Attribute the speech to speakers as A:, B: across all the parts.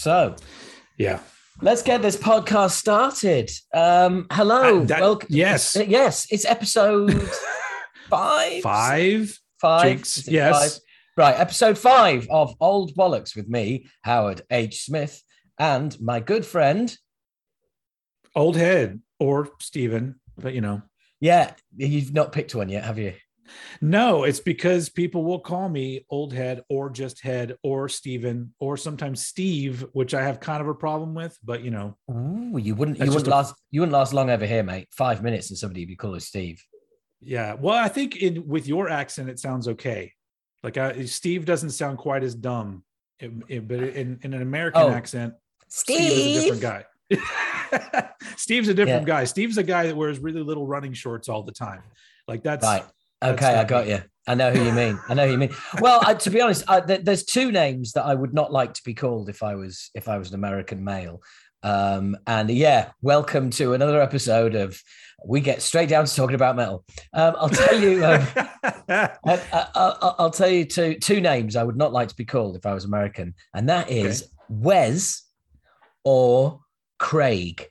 A: So,
B: Yeah.
A: let's get this podcast started. Um, hello,
B: Uh, that-
A: welcome.
B: yes.
A: Uh, yes, it's episode five.
B: Five.
A: Five. It
B: yes.
A: five? Right, episode five of Old Bollocks with me, Howard H. Smith, and my good friend.
B: Old head or Steven, but you know.
A: Yeah, you've not picked one yet, have you?
B: No, it's because people will call me old head or just head or Steven or sometimes Steve, which I have kind of a problem with, but you know.
A: Ooh, you wouldn't. You wouldn't
B: a-
A: last. You wouldn't last long over here, mate. Five minutes and somebody would be called Steve.
B: Yeah. Well, I think in with your accent, it sounds okay. Like I, Steve doesn't sound quite as dumb, it, it- but in, in an American
A: Oh.
B: accent,
A: Steve.
B: Steve is a different guy. Steve's a different
A: Yeah.
B: guy. Steve's a guy that wears really little running shorts all the time. Like that's
A: Right. Okay, I got you. I know who you mean. I know who you mean. Well, I, to be honest, I, th- there's two names that I would not like to be called if I was if I was an American male. Um, and yeah, welcome to another episode of we get straight down to talking about metal. Um, I'll tell you. Um, I, I, I, I'll tell you two two names I would not like to be called if I was American, and that is Wes or Craig.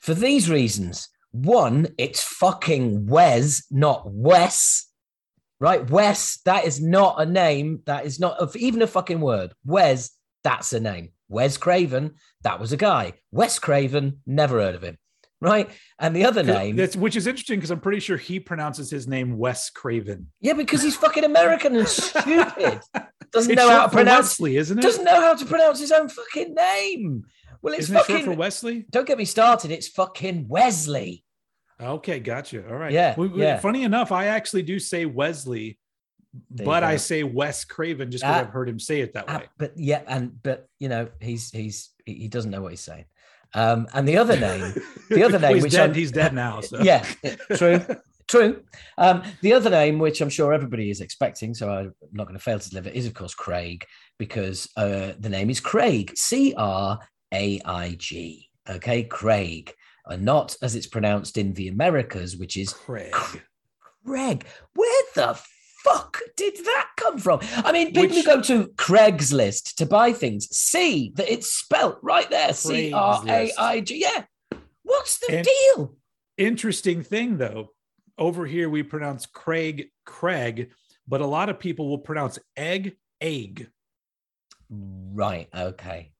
A: For these reasons, one, it's fucking Wes, not Wes. Right, Wes. That is not a name. That is not of even a fucking word. Wes. That's a name. Wes Craven. That was a guy. Wes Craven. Never heard of him. Right, and the other name.
B: That's which is interesting because I'm pretty sure he pronounces his name Wes Craven.
A: Yeah, because he's fucking American and stupid. Doesn't
B: It's
A: know how to pronounce.
B: Wesley, isn't it?
A: Doesn't know how to pronounce his own fucking name. Well, it's
B: Isn't it
A: fucking.
B: short for Wesley?
A: don't get me started. It's fucking Wesley.
B: Okay, gotcha. All right.
A: Yeah,
B: We- we-
A: yeah.
B: Funny enough, I actually do say Wesley,
A: There
B: but I say Wes Craven just because
A: Ah.
B: I've heard him say it that
A: Ah,
B: way.
A: but yeah, and but you know, he's he's he doesn't know what he's saying. Um, and the other name, the other name,
B: he's
A: which
B: dead.
A: I'm-
B: he's dead now. So.
A: yeah, true, true. Um, the other name, which I'm sure everybody is expecting, so I'm not going to fail to deliver, is of course Craig, because uh, the name is Craig, C R A I G. Okay, Craig, and not as it's pronounced in the Americas, which is
B: Craig.
A: Craig. Where the fuck did that come from? I mean, people who go to Craigslist to buy things see that it's spelt right there C R A I G. Yeah. What's the
B: And-
A: deal?
B: Interesting thing though, over here we pronounce Craig Craig, but a lot of people will pronounce egg egg.
A: Right. Okay.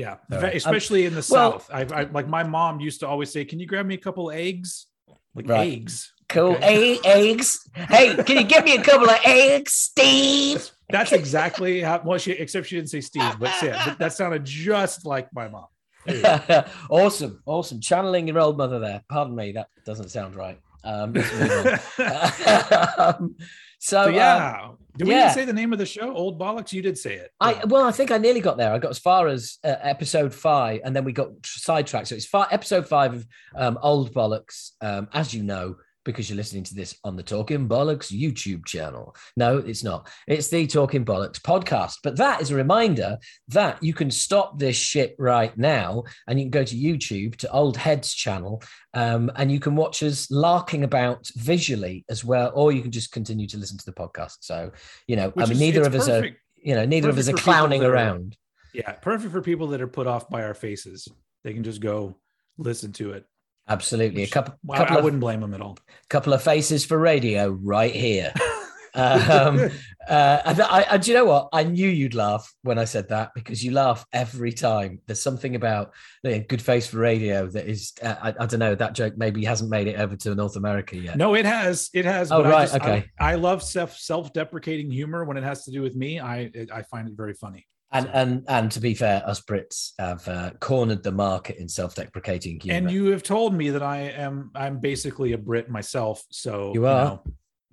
B: Yeah,
A: right.
B: Um, especially in the
A: well-
B: South. I, I like my mom used to always say, "Can you grab me a couple eggs?" Like
A: Right.
B: eggs.
A: Cool.
B: Okay.
A: A- eggs. Hey, can you give me a couple of eggs, Steve?
B: That's exactly how. Well, she except she didn't say Steve, but yeah, that, that sounded just like my mom. There you go.
A: awesome. Awesome. Channeling your old mother there. Pardon me. That doesn't sound right. Um, let's move on. um, so,
B: so
A: um,
B: yeah, did we
A: yeah.
B: say the name of the show? Old bollocks. You did say it.
A: I well, I think I nearly got there. I got as far as uh, episode five, and then we got sidetracked. So it's episode five of um, Old Bollocks, um, as you know, because you're listening to this on the Talking Bollocks YouTube channel. No, it's not. It's the Talking Bollocks podcast. But that is a reminder that you can stop this shit right now, and you can go to YouTube to Old Heads channel, um, and you can watch us larking about visually as well, or you can just continue to listen to the podcast. So you know,
B: Which
A: I mean,
B: is-
A: neither of us are you know, neither of us are
B: Perfect
A: clowning
B: are-
A: around.
B: Yeah, perfect for people that are put off by our faces. They can just go listen to it.
A: Absolutely, a couple,
B: Well,
A: couple
B: I
A: of
B: wouldn't blame them at all.
A: A couple of faces for radio right here. um, uh, and I, I, do you know what? I knew you'd laugh when I said that because you laugh every time. There's something about you know, good face for radio that is, uh, I, I don't know, that joke maybe hasn't made it over to North America yet.
B: No, it has. It has.
A: Oh,
B: but I
A: right,
B: just- I-
A: okay.
B: I, love self self deprecating humor when it has to do with me. I I find it very funny.
A: And and and to be fair, us Brits have uh, cornered the market in self-deprecating humor.
B: And you have told me that I am I'm basically a Brit myself. So
A: You are.
B: know,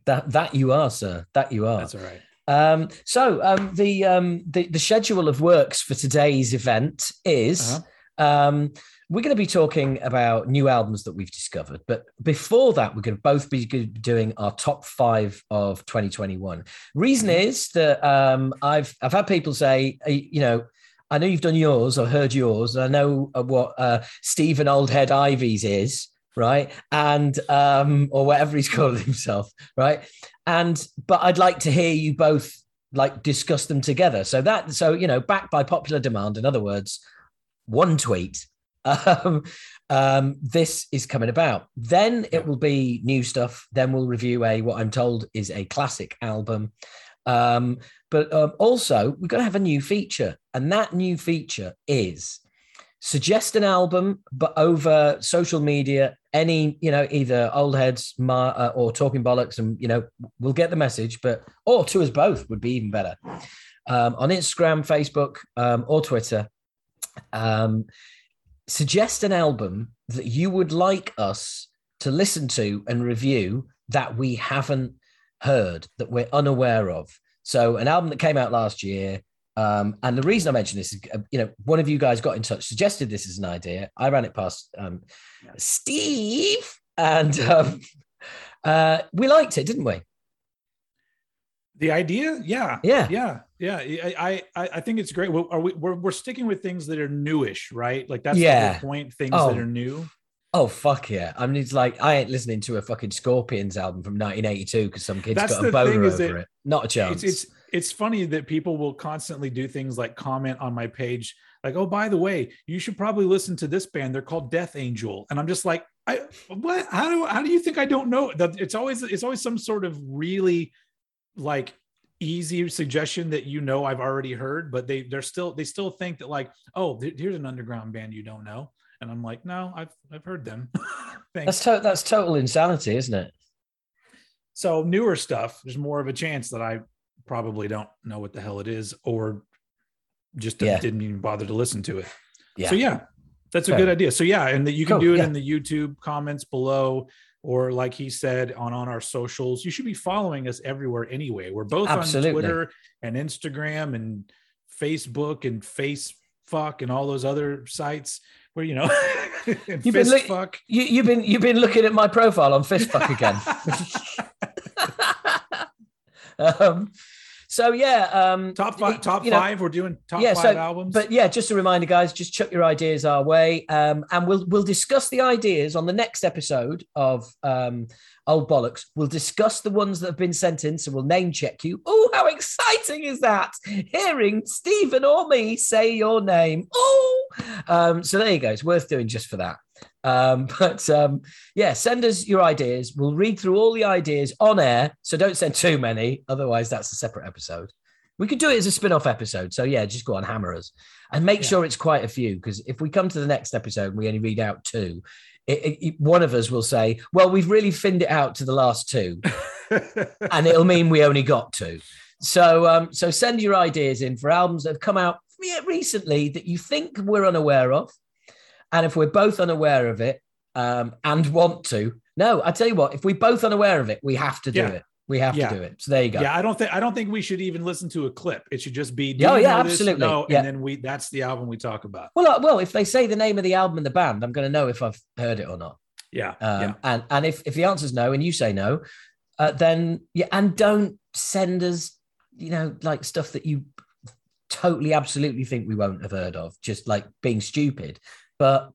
A: that that you are, sir. That you are.
B: that's all right.
A: Um, so um, the, um, the the schedule of works for today's event is
B: Uh-huh.
A: We're going to be talking about new albums that we've discovered, but before that, we're going to both be doing our top five of 2021. Reason
B: Mhm.
A: is that um, I've I've had people say, uh, you know. I know you've done yours. I heard yours. I know uh, what uh, Stephen Oldhead Ivies is, right? And um, or whatever he's called himself, right? And but I'd like to hear you both like discuss them together. So that so you know, backed by popular demand. In other words, one tweet. Um, um, this is coming about. Then it will be new stuff. Then we'll review a what I'm told is a classic album. Um, but um, also we're going to have a new feature, and that new feature is suggest an album, but over social media, any you know either old heads Ma, uh, or talking bollocks, and you know we'll get the message. But or to us both would be even better um, on Instagram, Facebook, um, or Twitter. Suggest an album that you would like us to listen to and review that we haven't heard, that we're unaware of. So, an album that came out last year. Um, and the reason I mention this is, uh, you know, one of you guys got in touch, suggested this as an idea. I ran it past um, Steve, and um, uh, we liked it, didn't we?
B: The idea, yeah,
A: Yeah.
B: yeah, yeah. I I I think it's great. Well, are we? We're, we're sticking with things that are newish, right? Like that's
A: Yeah.
B: the point. Things
A: Oh.
B: that are new.
A: Oh fuck yeah! I mean, it's like I ain't listening to a fucking Scorpions album from 1982 because some kids
B: That's
A: got a boner
B: thing
A: over
B: that
A: it. Not a chance.
B: It's it's it's funny that people will constantly do things like comment on my page, like, "Oh, by the way, you should probably listen to this band. They're called Death Angel," and I'm just like, "I what? How do how do you think I don't know?" That it's always it's always some sort of really like easy suggestion that you know I've already heard, but they they're still they still think that like, oh, th- here's an underground band you don't know, and I'm like, no, I've I've heard them.
A: that's to- that's total insanity, isn't it?
B: so newer stuff, there's more of a chance that I probably don't know what the hell it is, or just
A: Yeah.
B: didn't even bother to listen to it.
A: Yeah.
B: So yeah, that's a
A: Fair.
B: good idea. So yeah, and that you can
A: Cool,
B: do it
A: yeah.
B: in the YouTube comments below, or like he said on on our socials. You should be following us everywhere anyway. We're both
A: Absolutely.
B: on Twitter and Instagram and Facebook and Face Fuck and all those other sites where you know
A: You've been
B: fist
A: li-
B: fuck.
A: You, you've been you've been looking at my profile on Fistfuck again. um, so yeah, um,
B: Top five, top
A: you know,
B: five. We're doing top
A: yeah,
B: five
A: so-
B: albums.
A: But yeah, just a reminder, guys, just chuck your ideas our way, um, and we'll we'll discuss the ideas on the next episode of um, Old Bollocks. We'll discuss the ones that have been sent in, so we'll name check you. Oh, how exciting is that? Hearing Stephen or me say your name. Oh, um, so there you go. It's worth doing just for that. Um, but um, yeah, send us your ideas. We'll read through all the ideas on air. So don't send too many, otherwise that's a separate episode. We could do it as a spin-off episode. So yeah, just go on hammer us and make
B: Yeah.
A: sure it's quite a few. Because if we come to the next episode and we only read out two, it, it- it- one of us will say, "Well, we've really finned it out to the last two, and it'll mean we only got two. So, um, so send your ideas in for albums that have come out recently that you think we're unaware of, and if we're both unaware of it um, and want to, no, I tell you what, if we're both unaware of it, we have to do
B: Yeah.
A: it. We have
B: Yeah.
A: to do it. So there you go.
B: yeah, I don't think I don't think we should even listen to a clip. It should just be.
A: oh, yeah, absolutely.
B: No,
A: Yeah.
B: and then we that's the album we talk about.
A: Well, uh, well, if they say the name of the album and the band, I'm going to know if I've heard it or not.
B: Yeah,
A: Um,
B: yeah.
A: And and if if the answer's no and you say no, uh, then yeah, and don't send us, you know, like stuff that you totally absolutely think we won't have heard of, just like being stupid. But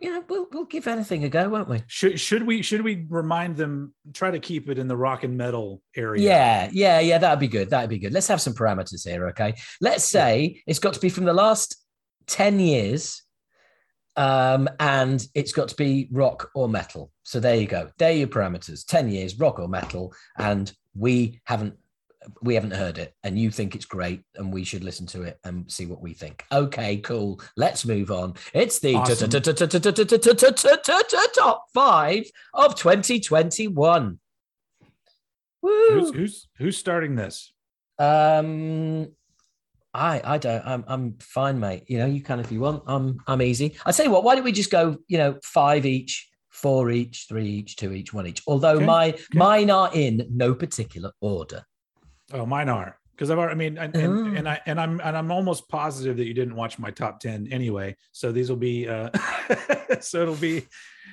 A: you know, we'll we'll give anything a go, won't we?
B: Should should we should we remind them try to keep it in the rock and metal area?
A: Yeah, yeah, yeah. That'd be good. That'd be good. Let's have some parameters here, okay? Let's say it's got to be from the last ten years, um, and it's got to be rock or metal. So there you go. There are your parameters. Ten years, rock or metal, and we haven't we haven't heard it, and you think it's great, and we should listen to it and see what we think. Okay, cool. Let's move on. It's the top five of 2021.
B: Who's who's who's starting this?
A: Um, I I don't. I'm I'm fine, mate. You know, you can if you want. I'm I'm easy. I tell you what. Why don't we just go? You know, five each, four each, three each, two each, one each. Although
B: Okay,
A: my mine are in no particular order.
B: Oh, mine are because I've already. I mean, and,
A: Oh.
B: and, and I and I'm and I'm almost positive that you didn't watch my top ten anyway. So these will be. uh So it'll be.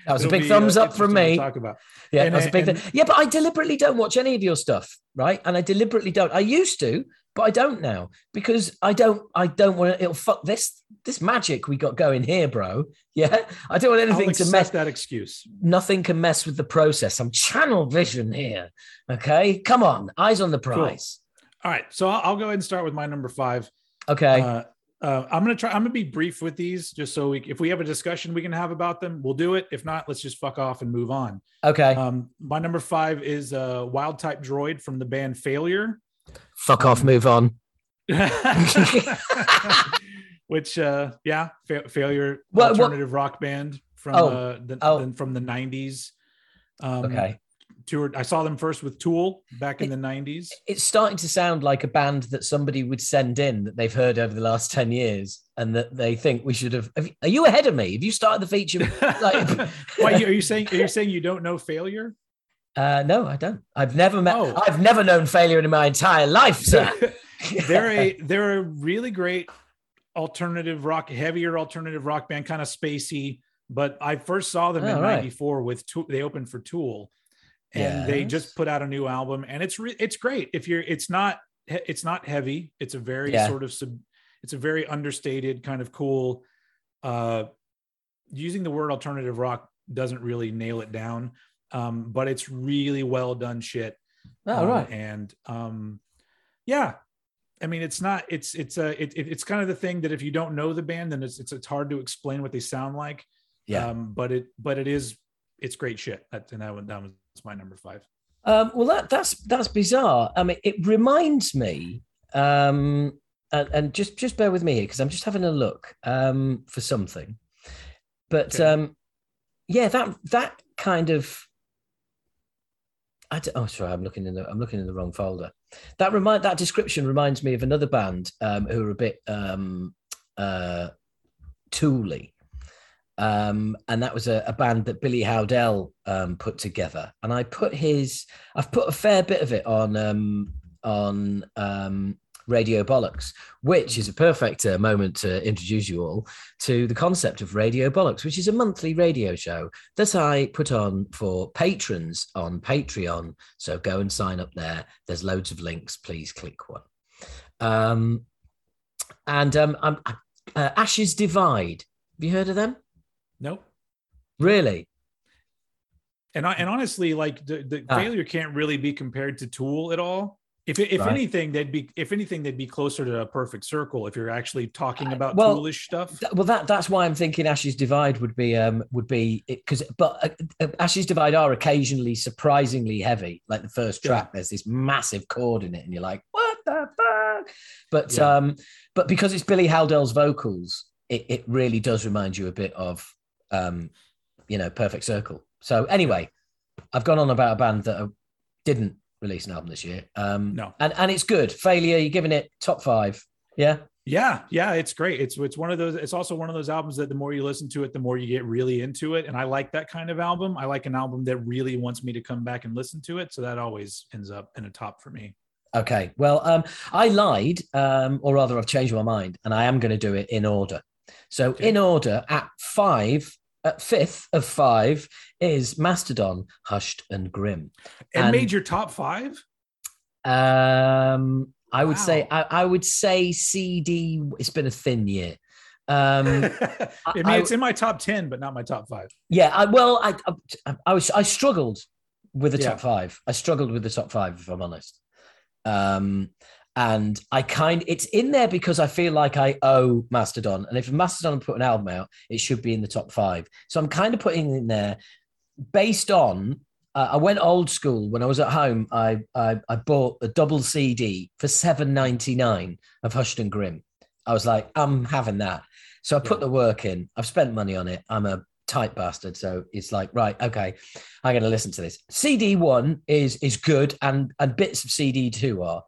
A: That was a big
B: be,
A: thumbs
B: uh,
A: up from me.
B: Talk about.
A: Yeah,
B: And
A: that was a big
B: and-
A: thing. Yeah, but I deliberately don't watch any of your stuff, right? And I deliberately don't. I used to, but I don't now because I don't. I don't want to. It'll fuck this this magic we got going here, bro. Yeah, I don't want anything to mess.
B: that excuse.
A: nothing can mess with the process. I'm channel vision here. Okay, come on, eyes on the prize.
B: All right, so I'll, I'll go ahead and start with my number five.
A: Okay.
B: Uh, uh, I'm gonna try. I'm gonna be brief with these, just so we, if we have a discussion we can have about them, we'll do it. If not, let's just fuck off and move on.
A: okay.
B: Um, my number five is uh, Wild Type Droid from the band Failure,
A: Fuck off. Move on.
B: which uh, yeah, fa- Failure
A: What- what-
B: alternative rock band from
A: Oh,
B: uh, the,
A: oh.
B: from the '90s. Um,
A: Okay.
B: toured. I saw them first with Tool back in the '90s.
A: It's starting to sound like a band that somebody would send in that they've heard over the last 10 years and that they think we should have. have you- are you ahead of me? Have you started the feature? Like-
B: Why are you saying? Are you saying you don't know Failure?
A: Uh, no, I don't. I've never met,
B: Oh.
A: I've never known failure in my entire life, sir.
B: they're a they're a really great alternative rock, heavier alternative rock band, kind of spacey. But I first saw them in
A: Oh, right.
B: '94 with Tool. They opened for Tool, and they just put out a new album, and it's re- it's great. If you're, it's not it's not heavy. It's a very
A: Yeah.
B: sort of sub. It's a very understated kind of cool. Uh, using the word alternative rock doesn't really nail it down, um, but it's really well done shit.
A: Oh,
B: Um,
A: right.
B: and um yeah i mean it's not it's it's a it, it- it's kind of the thing that if you don't know the band then it's it's, it's hard to explain what they sound like
A: Yeah.
B: um but it but it is it's great shit that and that, one, that was my number five
A: Um, well, that that's that's bizarre. I mean, it reminds me, um, and, and just just bear with me here because I'm just having a look um, for something. But
B: Okay.
A: um, yeah, that that kind of. I d- oh, sorry, I'm looking in the I'm looking in the wrong folder. That remind that description reminds me of another band um, who are a bit um, uh, tooly. Um, and that was a, a band that Billy Howerdel um, put together. And I put his, I've put a fair bit of it on um, on um, Radio Bollocks, which is a perfect uh, moment to introduce you all to the concept of Radio Bollocks, which is a monthly radio show that I put on for patrons on Patreon. So go and sign up there. There's loads of links. Please click one. Um, and um, I'm, uh, Ashes Divide. Have you heard of them?
B: No.
A: Really?
B: and i and honestly like the, the
A: Ah.
B: failure can't really be compared to tool at all if, if
A: Right.
B: anything they'd be if anything they'd be closer to a perfect circle if you're actually talking
A: Uh,
B: about
A: well,
B: toolish stuff
A: Th- Well, that that's why I'm thinking Ashes Divide would be um would be because but uh, uh, Ashes Divide are occasionally surprisingly heavy. Like the first
B: Yeah.
A: track, there's this massive chord in it, and you're like, what the fuck? But
B: Yeah.
A: um, but because it's Billy Howerdel's vocals, it, it really does remind you a bit of um, you know, Perfect Circle. So anyway, I've gone on about a band that uh, didn't release an album this year. Um,
B: No.
A: and and it's good. Failure, you're giving it top five. Yeah.
B: Yeah, yeah, it's great. It's it's one of those. It's also one of those albums that the more you listen to it, the more you get really into it. And I like that kind of album. I like an album that really wants me to come back and listen to it. So that always ends up in a top for me.
A: Okay. Well, um, I lied, um, or rather, I've changed my mind, and I am going to do it in order. So,
B: Okay.
A: in order, at five, at fifth of five is Mastodon, Hushed and Grim.
B: And,
A: And-
B: made your top five.
A: Um, I would say, I, I would say CD. It's been a thin year. Um,
B: I mean,
A: I-
B: it's in my top ten, but not my top five.
A: yeah. I, well, I, I, I was, I struggled with the
B: Yeah.
A: top five. I struggled with the top five, if I'm honest. Um, and I kind it's in there because I feel like I owe Mastodon. And if Mastodon put an album out, it should be in the top five. So I'm kind of putting it in there based on uh, I went old school when I was at home. I I, I bought a double CD for seven ninety nine of Hushed and Grim. I was like, I'm having that. So I put
B: Yeah.
A: the work in. I've spent money on it. I'm a tight bastard. So it's like, right, okay, I'm going to listen to this. CD one is is good, and and bits of CD two are.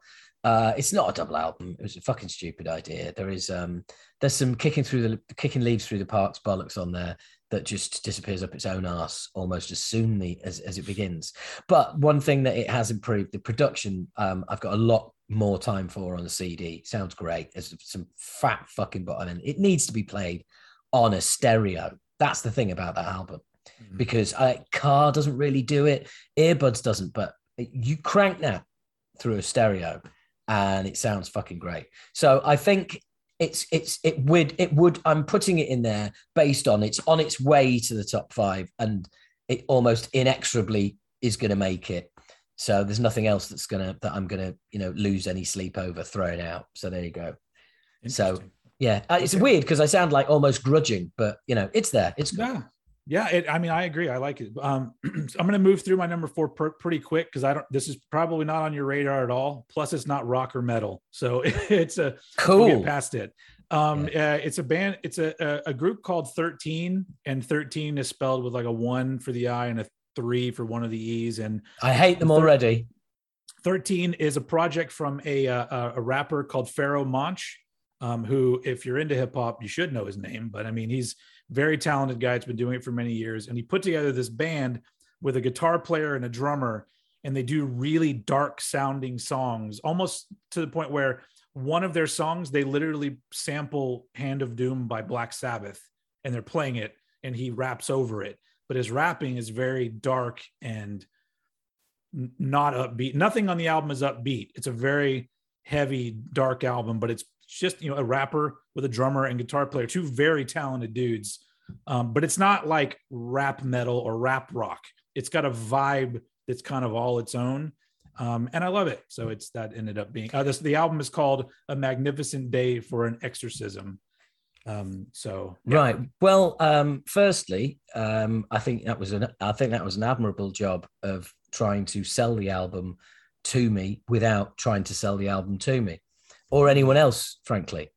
A: Uh, it's not a double album. It was a fucking stupid idea. There is um, there's some kicking through the kicking leaves through the parks bollocks on there that just disappears up its own ass almost as soon as as it begins. But one thing that it has improved, the production, um, I've got a lot more time for on the CD. Sounds great. There's some fat fucking bottom end. It needs to be played on a stereo. That's the thing about that album
B: Mm-hmm.
A: because uh, car doesn't really do it earbuds doesn't but you crank that through a stereo and it sounds fucking great so i think it's it's it would it would i'm putting it in there based on it's on its way to the top five and it almost inexorably is going to make it So there's nothing else that's gonna that I'm gonna you know lose any sleep over throwing out. So there you go. So yeah, uh, it's
B: Okay.
A: weird because I sound like almost grudging, but you know it's there. It's good.
B: Yeah. Yeah, it, I mean, I agree. I like it. Um, I'm going to move through my number four pr- pretty quick because I don't. This is probably not on your radar at all. Plus, it's not rock or metal, so it's a
A: Cool.
B: we'll get past it. Um, uh, it's a band. It's a, a a group called Thirteen, and Thirteen is spelled with like a one for the I and a three for one of the E's. And
A: I hate them already.
B: 13 is a project from a uh, a rapper called Pharoahe Monch, um, who, if you're into hip hop, you should know his name. But I mean, he's a very talented guy. It's been doing it for many years, and he put together this band with a guitar player and a drummer, and they do really dark sounding songs, almost to the point where one of their songs they literally sample "Hand of Doom" by Black Sabbath, and they're playing it, and he raps over it. But his rapping is very dark and not upbeat. Nothing on the album is upbeat. It's a very heavy, dark album, but it's just you know a rapper with a drummer and guitar player, two very talented dudes. Um, but it's not like rap metal or rap rock. It's got a vibe that's kind of all its own, um, and I love it. So it's that ended up being uh, this. The album is called "A Magnificent Day for an Exorcism." Um, so yeah.
A: Right. Well, um, firstly, um, I think that was an I think that was an admirable job of trying to sell the album to me without trying to sell the album to me or anyone else, frankly.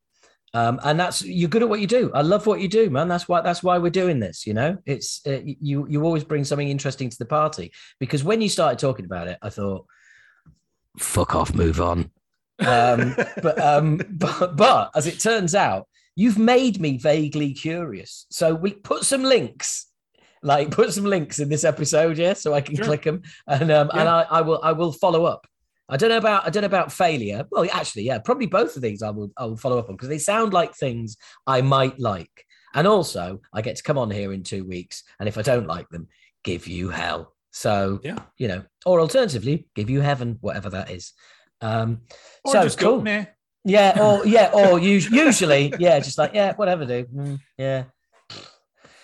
A: Um, and that's you're good at what you do. I love what you do, man. That's why that's why we're doing this. You know, it's uh, you you always bring something interesting to the party because when you started talking about it, I thought, fuck off, move on. Um, but um, but but as it turns out, you've made me vaguely curious. So we put some links, like put some links in this episode, yeah, so I can
B: Sure.
A: click them, and um, and I, I will I will follow up. I don't know about I don't know about failure. Well, actually, yeah, probably both of these I will I will follow up on because they sound like things I might like, and also I get to come on here in two weeks, and if I don't like them, give you hell. So
B: yeah,
A: you know, or alternatively, give you heaven, whatever that is. Um,
B: or
A: so
B: just
A: cool.
B: go, meh.
A: Yeah, or yeah, or us- usually, yeah, just like yeah, whatever, dude. Mm, yeah.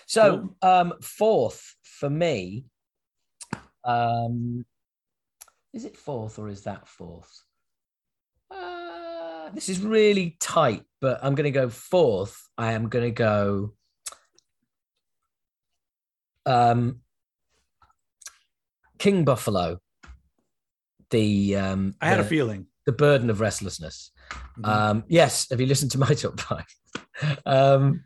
A: So, um, fourth for me, um, is it fourth or is that fourth? Uh, this is really tight, but I'm going to go fourth. I am going to go. Um, King Buffalo. The um,
B: I had a feeling.
A: the burden of restlessness.
B: Mhm.
A: Um, yes, have you listened to my top five? um,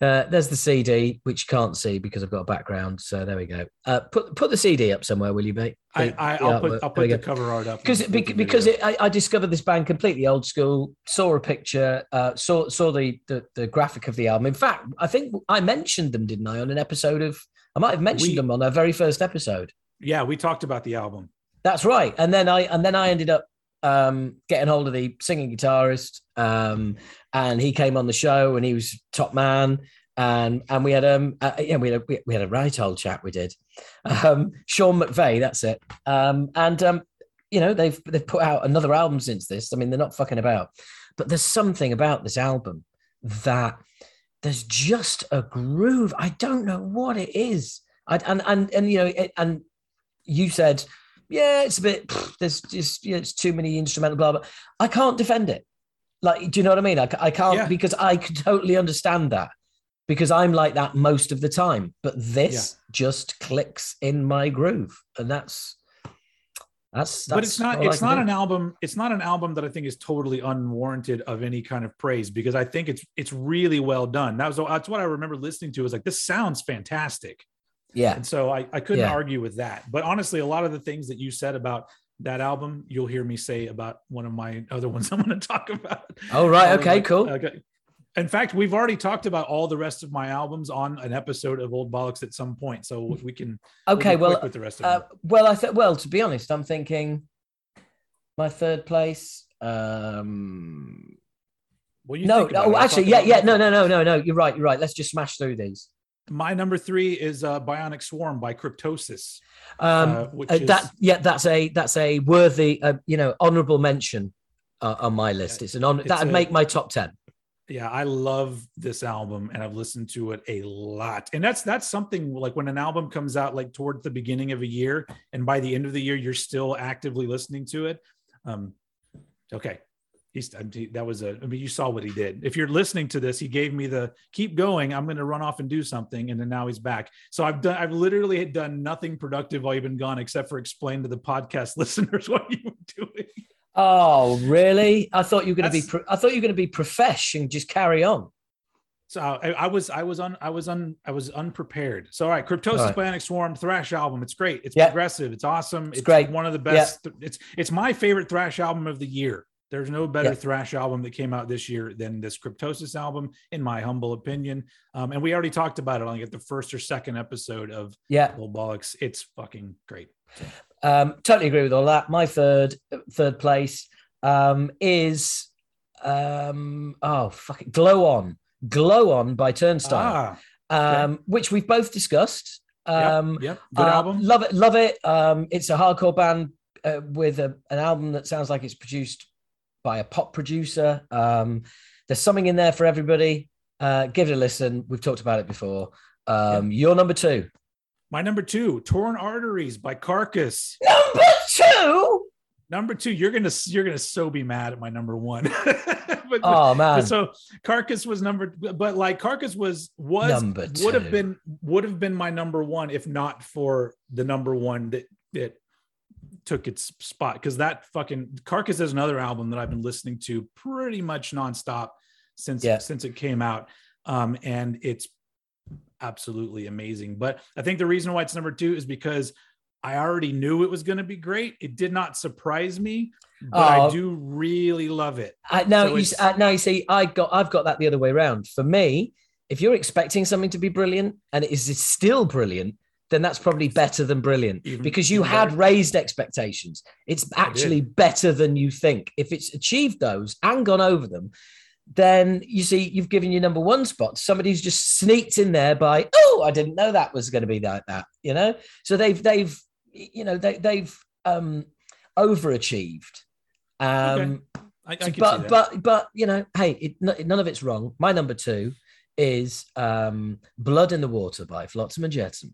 A: uh, there's the CD, which you can't see because I've got a background. So there we go. Uh, put put the CD up somewhere, will you, mate?
B: I,
A: The-
B: I,
A: the
B: I'll put I'll put the
A: go
B: cover art up
A: because
B: with
A: because it, I, I discovered this band completely old school. Saw a picture, uh, saw saw the, the the graphic of the album. In fact, I think I mentioned them, didn't I, on an episode of? I might have mentioned
B: We-
A: them on our very first episode.
B: yeah, we talked about the album.
A: That's right. And then I and then I ended up um, getting hold of the singing guitarist, um, and he came on the show, and he was top man. And and we had um uh, yeah we had a, we, we had a right old chat we did, um, Sean McVay that's it um and um you know they've they've put out another album since this I mean they're not fucking about but there's something about this album that there's just a groove I don't know what it is I and and and you know it, and you said yeah, it's a bit. pff, There's just you know, it's too many instrumental blah blah. I can't defend it. Like, do you know what I mean? I, I can't
B: Yeah.
A: because I could totally understand that because I'm like that most of the time. But this just clicks in my groove, and that's that's.
B: but it's not it's not
A: do.
B: an album it's not an album that i think is totally unwarranted of any kind of praise because i think it's it's really well done that was that's what i remember listening to is like this sounds fantastic
A: Yeah,
B: and so i, I couldn't
A: Yeah.
B: argue with that but honestly a lot of the things that you said about that album you'll hear me say about one of my other ones i'm going to talk about
A: Oh, right. Okay,
B: like-
A: cool.
B: okay. in fact we've already talked about all the rest of my albums on an episode of old bollocks at some point so we can
A: okay. Well,
B: with the rest of
A: uh, well, I thought. Well, to be honest, I'm thinking my third place. Um,
B: well, you
A: no, no, actually, yeah, yeah, no, no, no, no, no. You're right. You're right. Let's just smash through these.
B: My number three is uh, Bionic Swarm by Cryptosis.
A: Um,
B: uh,
A: uh,
B: is,
A: that yeah, that's a that's a worthy uh, you know honorable mention uh, on my list. It's an honor that would
B: a-
A: make my top ten.
B: yeah, I love this album and I've listened to it a lot. And that's that's something like when an album comes out like towards the beginning of a year and by the end of the year you're still actively listening to it. Um okay. He's that was a I mean you saw what he did. If you're listening to this, he gave me the keep going, I'm going to run off and do something and then now he's back. So I've done I've literally done nothing productive while you've been gone except for explain to the podcast listeners what you were doing.
A: Oh, really? I thought you were going to be. Pro- I thought you were going to be profesh and just carry on.
B: So uh, I, I, was, I was on, I was on, I was unprepared. So all right, Cryptosis all right. Bionic Swarm thrash album. It's great. It's yep. progressive. It's awesome. It's, it's, great. One of the best. Yep. It's it's my favorite thrash album of the year. There's no better yep. thrash album that came out this year than this Cryptosis album, in my humble opinion. Um, and we already talked about it on like the first or second episode of
A: yeah,
B: Bollocks. It's fucking great. So.
A: Um, totally agree with all that. My third third place um, is um, oh fuck it, Glow On, Glow On by Turnstile, ah, um, which we've both discussed. Um,
B: yeah, yep. good uh, album.
A: Love it, love it. Um, it's a hardcore band uh, with a, an album that sounds like it's produced by a pop producer. Um, there's something in there for everybody. Uh, give it a listen. We've talked about it before. Um, Your number two.
B: My number two, Torn Arteries by Carcass.
A: Number two.
B: Number two, you're gonna you're gonna so be mad at my number one.
A: but, oh man!
B: So Carcass was number, but like Carcass was was number would have been would have been my number one if not for the number one that that took its spot because that fucking Carcass is another album that I've been listening to pretty much nonstop since yeah. since it came out, um, and it's absolutely amazing. But I think the reason why it's number two is because I already knew it was going to be great. It did not surprise me, but I oh. do really love it.
A: Uh, now, so you, uh, now you see, I got, I've got that the other way around. For me, if you're expecting something to be brilliant and it is still brilliant, then that's probably better than brilliant Even, because you had raised expectations. It's actually better than you think. If it's achieved those and gone over them, then you see you've given your number one spot. Somebody's just sneaked in there by, oh, I didn't know that was going to be like that, you know. So they've they've you know they they've um overachieved. Um, okay. I, I but but but you know, hey, it, none of it's wrong. My number two is um, "Blood in the Water" by Flotsam and Jetsam,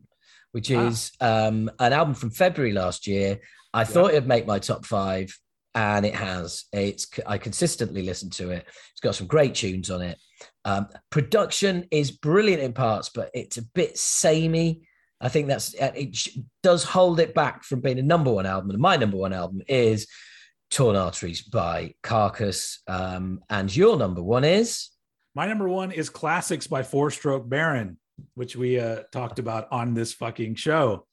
A: which ah. is um, an album from February last year. I yeah. thought it'd make my top five and it has. It's I consistently listen to it. It's got some great tunes on it. Um, production is brilliant in parts, but it's a bit samey. I think that's uh, it does hold it back from being a number one album. And my number one album is Torn Arteries by Carcass. Um, and your number one is
B: my number one is Classics by Four Stroke Baron, which we uh, talked about on this fucking show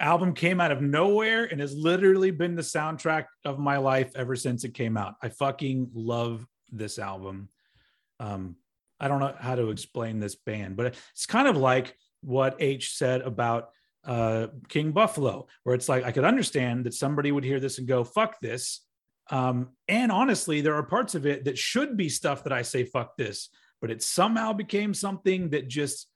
B: album came out of nowhere and has literally been the soundtrack of my life ever since it came out. I fucking love this album. Um, I don't know how to explain this band, but it's kind of like what H said about uh, King Buffalo, where it's like I could understand that somebody would hear this and go, fuck this. Um, and honestly, there are parts of it that should be stuff that I say, fuck this, but it somehow became something that just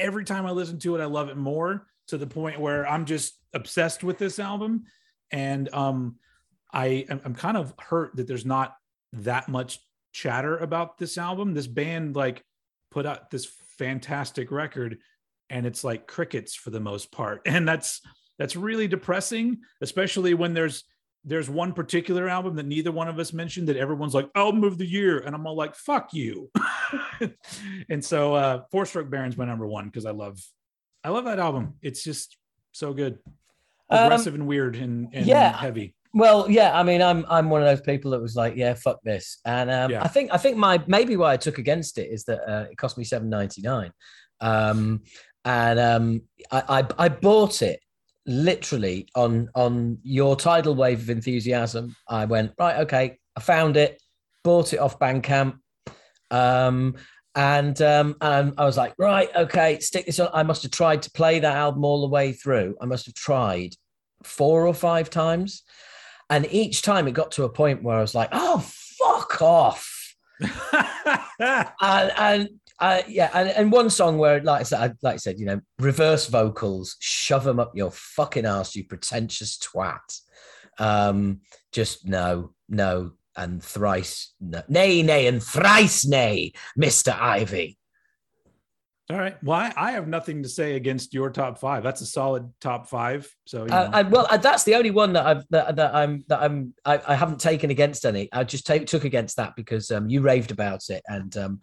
B: every time I listen to it, I love it more to the point where I'm just obsessed with this album. And um, I I'm kind of hurt that there's not that much chatter about this album. This band like put out this fantastic record and it's like crickets for the most part. And that's that's really depressing, especially when there's there's one particular album that neither one of us mentioned that everyone's like album of the year and i'm all like fuck you and so uh four stroke baron's my number one because i love I love that album. It's just so good, aggressive um, and weird and, and yeah. heavy.
A: Well, yeah, I mean, I'm I'm one of those people that was like, yeah, fuck this, and um, yeah. I think I think my maybe why I took against it is that uh, it cost me seven ninety nine, um, and um, I, I I bought it literally on on your tidal wave of enthusiasm. I went right, okay, I found it, bought it off Bandcamp, um, and um, and I was like, right, okay, stick this on. I must have tried to play that album all the way through. I must have tried four or five times, and each time it got to a point where I was like, oh, fuck off. and and uh, yeah, and, and one song where, like I said, like I said, you know, reverse vocals, shove them up your fucking ass, you pretentious twat. Um, just no, no, and thrice no, nay, nay, and thrice nay, Mister Ivy.
B: All right. Well, I, I have nothing to say against your top five. That's a solid top five. So, you
A: Uh,
B: know.
A: and well, uh, that's the only one that I've that, that I'm that I'm I, I haven't taken against any. I just take, took against that because um, you raved about it, and um,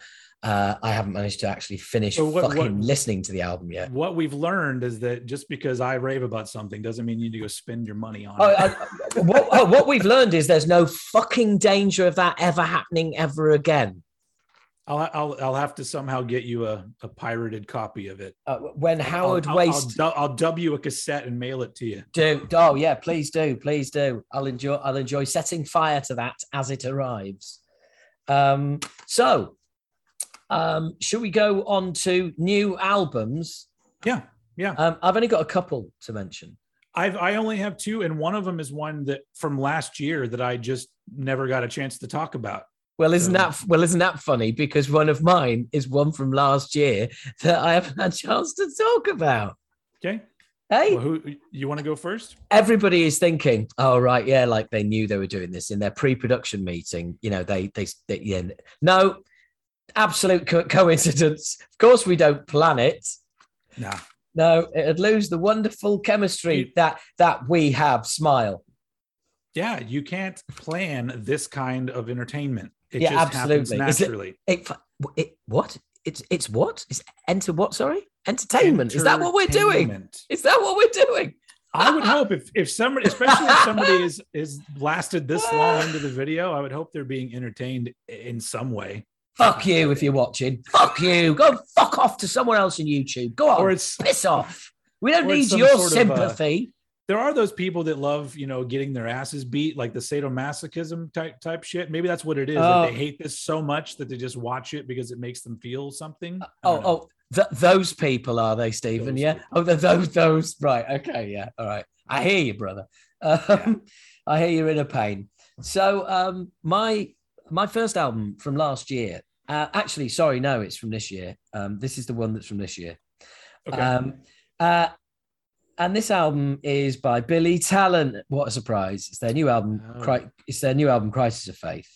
A: uh, I haven't managed to actually finish
B: So what-
A: fucking
B: what-
A: listening to the album yet.
B: what we've learned is that just because I rave about something doesn't mean you need to go spend your money on
A: Oh,
B: it.
A: I, what, oh, what we've learned is there's no fucking danger of that ever happening ever again.
B: I'll, I'll I'll have to somehow get you a, a pirated copy of it.
A: Uh, when Howard
B: I'll, I'll-
A: Waste
B: I'll, I'll dub you a cassette and mail it to you.
A: do oh yeah, please do, please do. I'll enjoy I'll enjoy setting fire to that as it arrives. Um, so um, should we go on to new albums?
B: Yeah, yeah.
A: Um, I've only got a couple to mention.
B: I've I only have two, and one of them is one that from last year that I just never got a chance to talk about.
A: Well, isn't that well? Isn't that funny? Because one of mine is one from last year that I haven't had a chance to talk about.
B: Okay.
A: Hey,
B: Well, who you want to go first?
A: everybody is thinking, oh right, yeah, like they knew they were doing this in their pre-production meeting. You know, they they, they yeah, no, absolute co- coincidence. Of course, we don't plan it.
B: No.
A: No, it'd lose the wonderful chemistry
B: You-
A: that that we have. Smile.
B: Yeah, you can't plan this kind of entertainment. It
A: Yeah,
B: just
A: absolutely. Is it-
B: naturally.
A: It, it what? It's it's what? It's enter what? Sorry, entertainment. Is that what we're doing? Is that what we're doing?
B: I would hope if if somebody, especially if somebody is is lasted this long into the video, I would hope they're being entertained in some way.
A: Fuck you if you're watching. Fuck you. Go fuck off to someone else on YouTube. Go on.
B: Or it's
A: piss off. We don't need your
B: sort of, uh,
A: sympathy.
B: there are those people that love you know getting their asses beat like the sadomasochism type type shit maybe that's what it is
A: Oh.
B: that they hate this so much that they just watch it because it makes them feel something
A: oh,
B: know.
A: oh, th- those people are they, Stephen?
B: Those
A: yeah.
B: people.
A: Oh, th- those, those. Right. Okay. Yeah. All right. I hear you, brother. Um,
B: Yeah.
A: I hear you're in a pain. So, um, my my first album from last year. Uh, actually, sorry, no, it's from this year. Um, this is the one that's from this year.
B: okay
A: Um, uh, and this album is by Billy Talent. What a surprise! It's their new album.
B: Oh.
A: Cri- It's their new album, Crisis of Faith.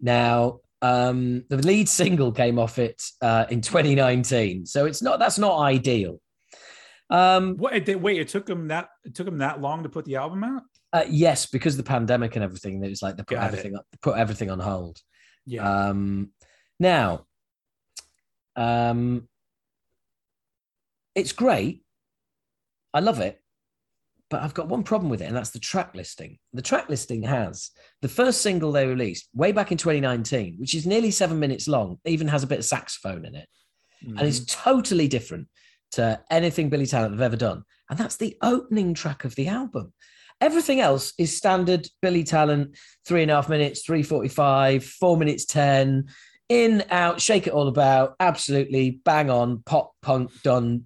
A: Now, um, the lead single came off it uh, in 2019, so it's not. That's not ideal. Um,
B: what it, wait it took them that it took them that long to put the album out
A: uh, yes, because of the pandemic and everything, it was like they put
B: Got
A: everything up, put everything on hold.
B: yeah
A: Um, now, um, it's great. I love it, but I've got one problem with it, and that's the track listing. The track listing has the first single they released way back in 2019, which is nearly seven minutes long, even has a bit of saxophone in it, and
B: Mm-hmm.
A: it's totally different to anything Billy Talent have ever done. And that's the opening track of the album. Everything else is standard Billy Talent, three and a half minutes, 345, four minutes 10, in, out, shake it all about, absolutely bang on, pop punk done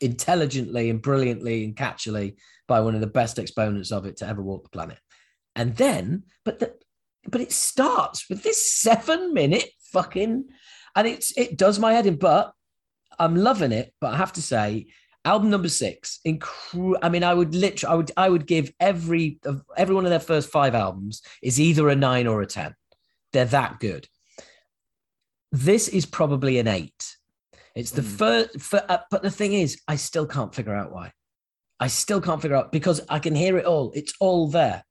A: intelligently and brilliantly and catchily by one of the best exponents of it to ever walk the planet. And then, but the, but it starts with this seven minute fucking, and it's it does my head in. But I'm loving it. But I have to say, album number six, incre- I mean, I would literally, I would, I would give every every one of their first five albums is either a nine or a ten. They're that good. This is probably an eight. It's the
B: Mm.
A: first, for, uh, but the thing is, I still can't figure out why. I still can't figure out because I can hear it all. It's all there.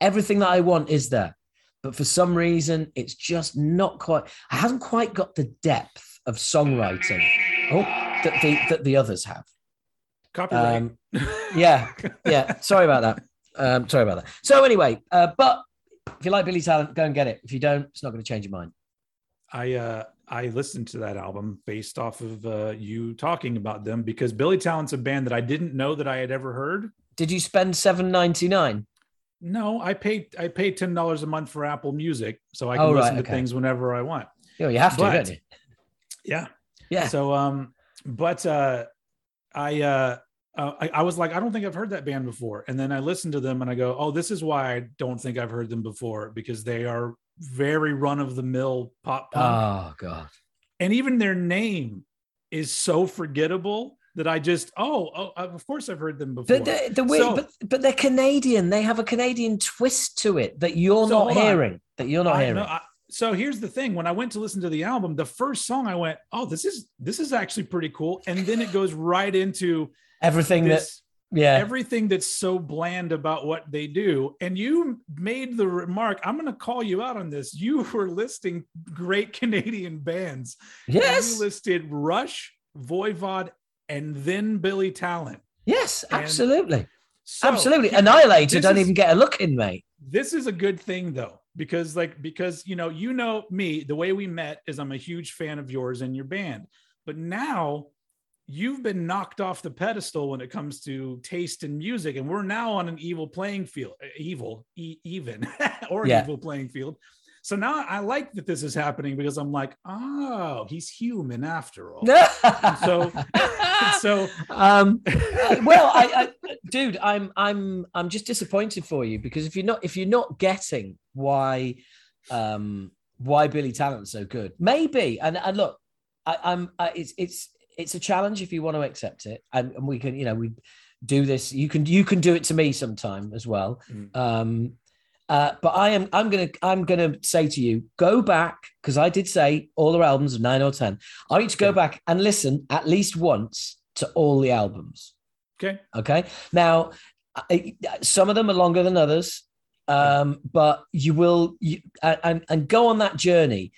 A: Everything that I want is there. But for some reason, it's just not quite, I haven't quite got the depth of songwriting oh, that, the, that the others have.
B: copyright
A: Um, yeah, yeah. Sorry about that. Um, sorry about that. So, anyway, uh, but if you like Billy Talent, go and get it. If you don't, it's not going to change your mind.
B: I uh I listened to that album based off of uh, you talking about them because Billy Talent's a band that I didn't know that I had ever heard.
A: Did you spend seven ninety nine?
B: No, I pay I paid ten dollars a month for Apple Music, so I can
A: Oh, right,
B: listen to
A: okay.
B: things whenever I want.
A: Oh, you have to,
B: But-
A: you?
B: Yeah.
A: Yeah.
B: So um, but uh, I uh, uh, I, I was like, I don't think I've heard that band before, and then I listened to them and I go, oh, this is why I don't think I've heard them before because they are very run of the mill pop punk,
A: Oh God.
B: and even their name is so forgettable that I just oh, oh of course I've heard them before.
A: But the, the way,
B: So-
A: but, but they're Canadian. They have a Canadian twist to it that you're
B: So
A: not
B: hold on.
A: hearing. That you're not
B: I-
A: hearing.
B: no, I- so here's the thing: when I went to listen to the album, the first song I went, "Oh, this is this is actually pretty cool," and then it goes right into
A: Everything
B: this,
A: that, yeah,
B: everything that's so bland about what they do. And you made the remark, "I'm going to call you out on this." You were listing great Canadian bands.
A: yes,
B: you listed Rush, Voivod, and then Billy Talent.
A: yes,
B: and-
A: absolutely,
B: So
A: absolutely.
B: this
A: don't
B: is-
A: even get a look in, mate.
B: this is a good thing though because like because you know you know me the way we met is i'm a huge fan of yours and your band but now you've been knocked off the pedestal when it comes to taste in music and we're now on an evil playing field uh, evil e- even or an
A: Yeah.
B: evil playing field so now i like that this is happening because i'm like oh he's human after all so so
A: um well I, I dude i'm i'm i'm just disappointed for you because if you're not if you're not getting why um why billy talent's so good maybe and and look I, i'm I, it's it's it's a challenge if you want to accept it and, and we can you know we do this you can you can do it to me sometime as well
B: Mm.
A: um uh, but I am I'm gonna I'm gonna say to you, go back because I did say all their albums of nine or ten. I need to go
B: Okay.
A: back and listen at least once to all the albums.
B: okay
A: Okay. Now, I, some of them are longer than others, um, but you will you, and and go on that journey.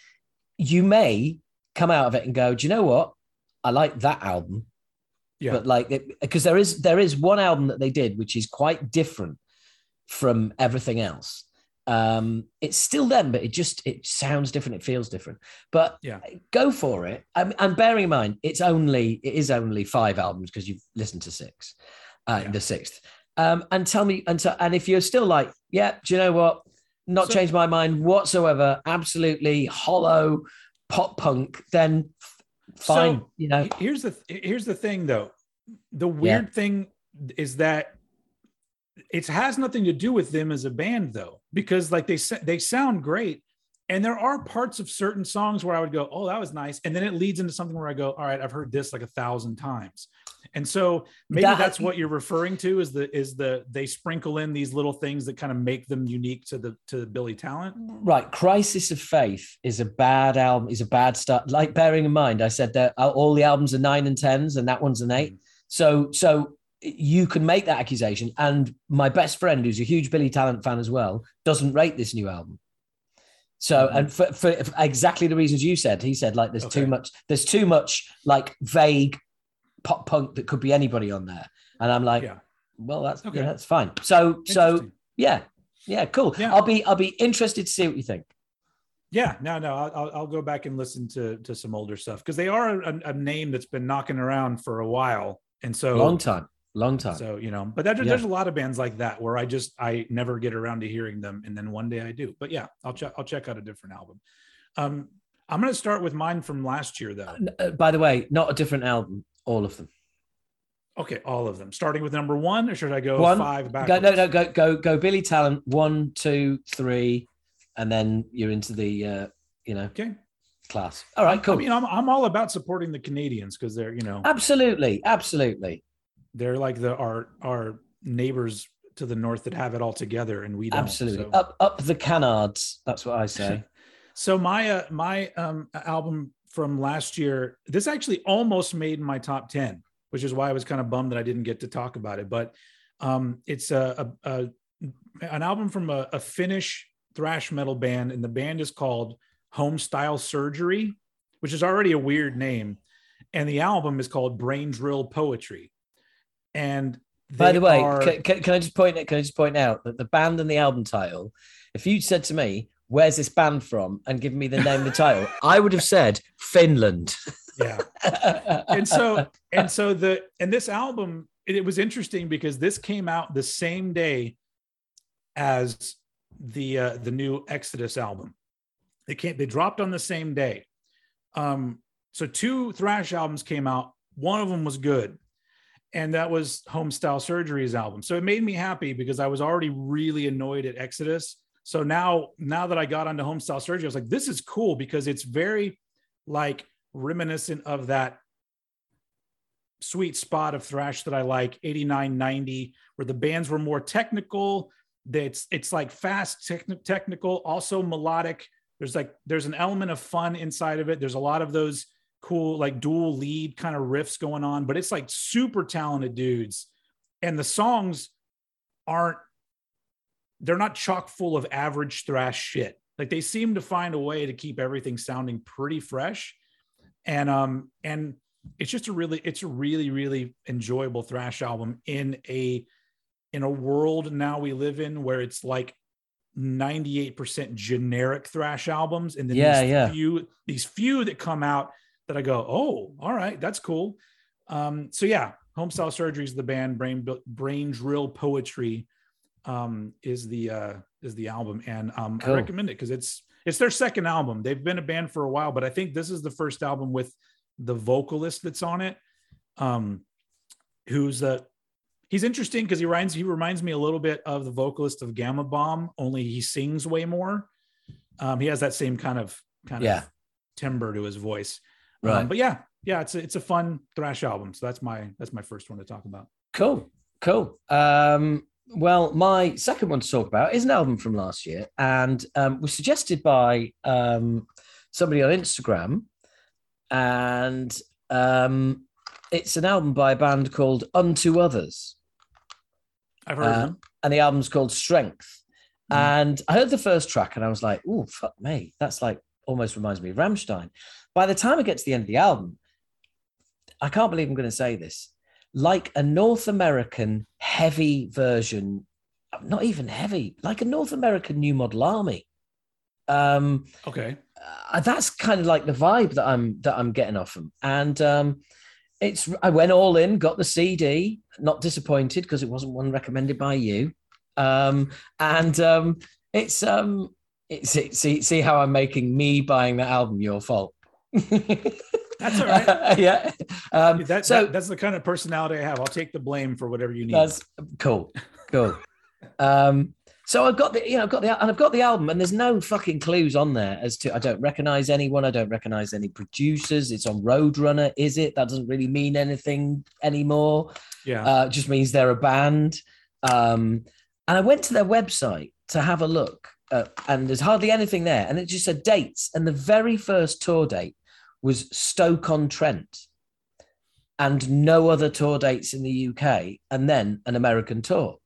A: You may come out of it and go, do you know what? I like that album,
B: yeah
A: but like because there is there is one album that they did which is quite different from everything else. Um, it's still them, but it just it sounds different. It feels different. But
B: Yeah.
A: go for it. And bearing in mind, it's only it is only five albums because you've listened to six, uh,
B: Yeah.
A: the sixth. Um, and tell me, and so, and if you're still like, yeah, do you know what? Not
B: So-
A: changed my mind whatsoever. Absolutely hollow pop punk. Then fine.
B: So-
A: you know,
B: here's the here's the thing though the weird thing is that it has nothing to do with them as a band though because like they sa- they sound great and there are parts of certain songs where i would go oh that was nice and then it leads into something where i go all right i've heard this like a thousand times and so maybe
A: That-
B: that's what you're referring to is the is the they sprinkle in these little things that kind of make them unique to the to the billy talent
A: Right, Crisis of Faith is a bad album. Is a bad start. Like bearing in mind, I said that uh, all the albums are nine and tens, and that one's an eight. Mm-hmm. So, so you can make that accusation. And my best friend, who's a huge Billy Talent fan as well, doesn't rate this new album. So,
B: Mhm.
A: and for, for, for exactly the reasons you said, he said like there's
B: Okay.
A: too much. There's too much like vague pop punk that could be anybody on there. And I'm like,
B: yeah
A: well, that's
B: Okay.
A: yeah, that's fine. So, so yeah, yeah, cool.
B: Yeah.
A: I'll be I'll be interested to see what you think.
B: Yeah, no, no, I'll, I'll- I'll go back and listen to to some older stuff because they are a, a name that's been knocking around for a while, and so
A: long time, long time.
B: so you know, but that,
A: Yeah.
B: there's a lot of bands like that where I just I never get around to hearing them, and then one day I do. But yeah, I'll check I'll check out a different album. Um, I'm gonna start with mine from last year though.
A: Uh, by the way, not a different album, all of them.
B: Okay, all of them, starting with number one, or should I go
A: One,
B: five
A: Go,
B: backwards?
A: no, no, go, go, go. Billy Talent, one, two, three, and then you're into the, uh, you know,
B: Okay,
A: class. All right, cool.
B: I mean, I'm I'm all about supporting the Canadians because they're you know
A: absolutely, absolutely,
B: they're like the our our neighbors to the north that have it all together, and we don't.
A: absolutely.
B: so-
A: Up, up the canards. That's what I say.
B: So my uh, my um, album from last year, this actually almost made my top ten, which is why I was kind of bummed that I didn't get to talk about it. But um, it's a, a, a an album from a, a Finnish thrash metal band, and the band is called Home Style Surgery, which is already a weird name, and the album is called Brain Drill Poetry. And
A: By the way,
B: are-
A: can, can, can I just point? Can I just point out that the band and the album title? If you'd said to me, "Where's this band from?" and given me the name of the title, I would have said Finland.
B: yeah. and so and so the and this album it, it was interesting because this came out the same day as the uh the new exodus album they can't they dropped on the same day um so two thrash albums came out one of them was good and that was home style surgery's album. So it made me happy because i was already really annoyed at exodus. So now now that i got onto home style surgery i was like this is cool because it's very like reminiscent of that sweet spot of thrash that I like 89 90 where the bands were more technical it's it's like fast techn- technical also melodic. There's like there's an element of fun inside of it. There's a lot of those cool like dual lead kind of riffs going on but it's like super talented dudes. And the songs aren't they're not chock full of average thrash shit. Like they seem to find a way to keep everything sounding pretty fresh. And um and it's just a really it's a really really enjoyable thrash album in a in a world now we live in where it's like 98% generic thrash albums. And then
A: Yeah,
B: these
A: yeah.
B: few these few that come out that I go oh all right that's cool um so yeah Home homestyle surgery is the band brain brain drill poetry um is the uh is the album and um
A: Cool.
B: I recommend it because it's it's their second album they've been a band for a while but I think this is the first album with the vocalist that's on it um who's uh he's interesting because he reminds he reminds me a little bit of the vocalist of Gama Bomb, only he sings way more. Um, he has that same kind of kind
A: Yeah.
B: of timbre to his voice. Um,
A: Right.
B: but yeah, yeah, it's a, it's a fun thrash album. So that's my that's my first one to talk about.
A: Cool, cool. Um, well, my second one to talk about is an album from last year, and um, was suggested by um, somebody on Instagram, and um, it's an album by a band called Unto Others,
B: I've heard
A: Uh, and the album's called Strength.
B: Mhm.
A: And I heard the first track, and I was like, "Oh, fuck me, that's like almost reminds me of Rammstein." By the time I get to the end of the album, I can't believe I'm going to say this, like a North American heavy version, not even heavy, like a North American New Model Army. Um,
B: Okay.
A: uh, that's kind of like the vibe that I'm that I'm getting off them. And um, it's I went all in, got the CD, not disappointed because it wasn't one recommended by you. Um, and um, it's um, it's see see how I'm making me buying that album your fault.
B: That's all right.
A: yeah. Um,
B: that,
A: so
B: that- that's the kind of personality I have. I'll take the blame for whatever you need.
A: That's cool. Cool. um, so I've got the, you know, I've got the, and I've got the album, and there's no fucking clues on there as to I don't recognize anyone. I don't recognize any producers. It's on Roadrunner. Is it? That doesn't really mean anything anymore.
B: yeah.
A: Uh, it just means they're a band. Um, and I went to their website to have a look, uh, and there's hardly anything there. And it just said dates, and the very first tour date was Stoke on Trent, and no other tour dates in the UK, and then an American tour.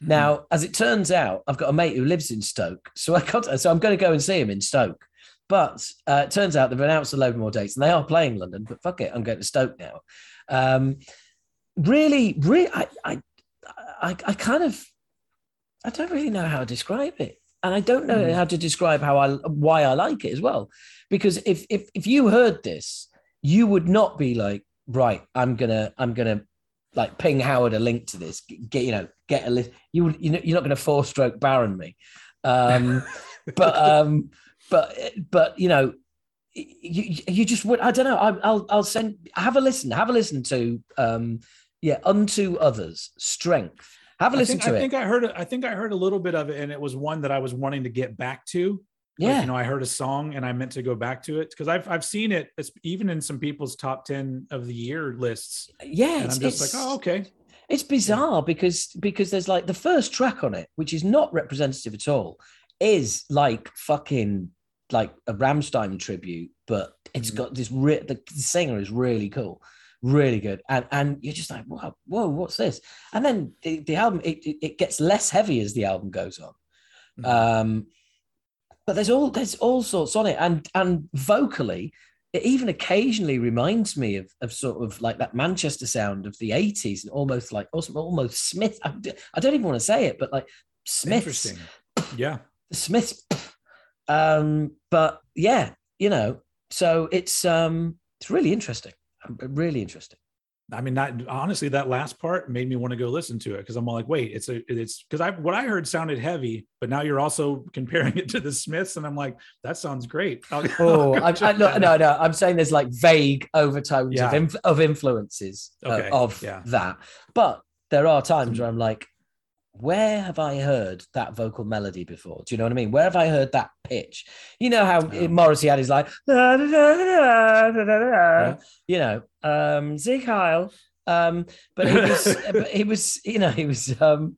B: Hmm.
A: Now, as it turns out, I've got a mate who lives in Stoke, so I got so I'm going to go and see him in Stoke. But uh, it turns out they've announced a load more dates, and they are playing London. But fuck it, I'm going to Stoke now. Um, really, really, I, I, I, I kind of, I don't really know how to describe it, and I don't know
B: Mhm.
A: how to describe how I why I like it as well. Because if if if you heard this, you would not be like, right, I'm gonna I'm gonna like ping Howard a link to this, get you know, get a list. You would you know you're not gonna four stroke Baron me, um, but um, but but you know. You, you just would I don't know I, I'll I'll send have a listen have a listen to um yeah unto others strength have a
B: I
A: listen
B: think,
A: to
B: I
A: it
B: think I heard I think I heard a little bit of it, and it was one that I was wanting to get back to. Like,
A: yeah
B: you know, I heard a song and I meant to go back to it because I've I've seen it it's even in some people's top ten of the year lists,
A: yeah
B: and
A: it's,
B: I'm just like, oh, okay,
A: It's bizarre because because there's like the first track on it, which is not representative at all, is like fucking like a Rammstein tribute, but it's
B: Mhm.
A: got this. Re- the singer is really cool, really good, and and you're just like, whoa, whoa, what's this? And then the, the album it, it it gets less heavy as the album goes on.
B: Mhm.
A: Um, but there's all there's all sorts on it, and and vocally, it even occasionally reminds me of of sort of like that Manchester sound of the '80s, and almost like almost, almost Smith. I, I don't even want to say it, but like Smiths,
B: interesting, yeah.
A: the Smiths. Um, but yeah, you know, so it's um it's really interesting, really interesting.
B: I mean, that honestly, that last part made me want to go listen to it because I'm all like, wait, it's a, it's because I what I heard sounded heavy, but now you're also comparing it to the Smiths, and I'm like, that sounds great. I'll,
A: oh,
B: I'll
A: I, I, no, no, no, I'm saying there's like vague overtones
B: Yeah.
A: of inf- of influences uh, of
B: yeah.
A: that, but there are times where I'm like, where have I heard that vocal melody before? Do you know what I mean? Where have I heard that pitch? You know how
B: Yeah.
A: Morrissey had his like, you know, um, Zeke Heil, Um, but he was, but he was, you know, he was. Um,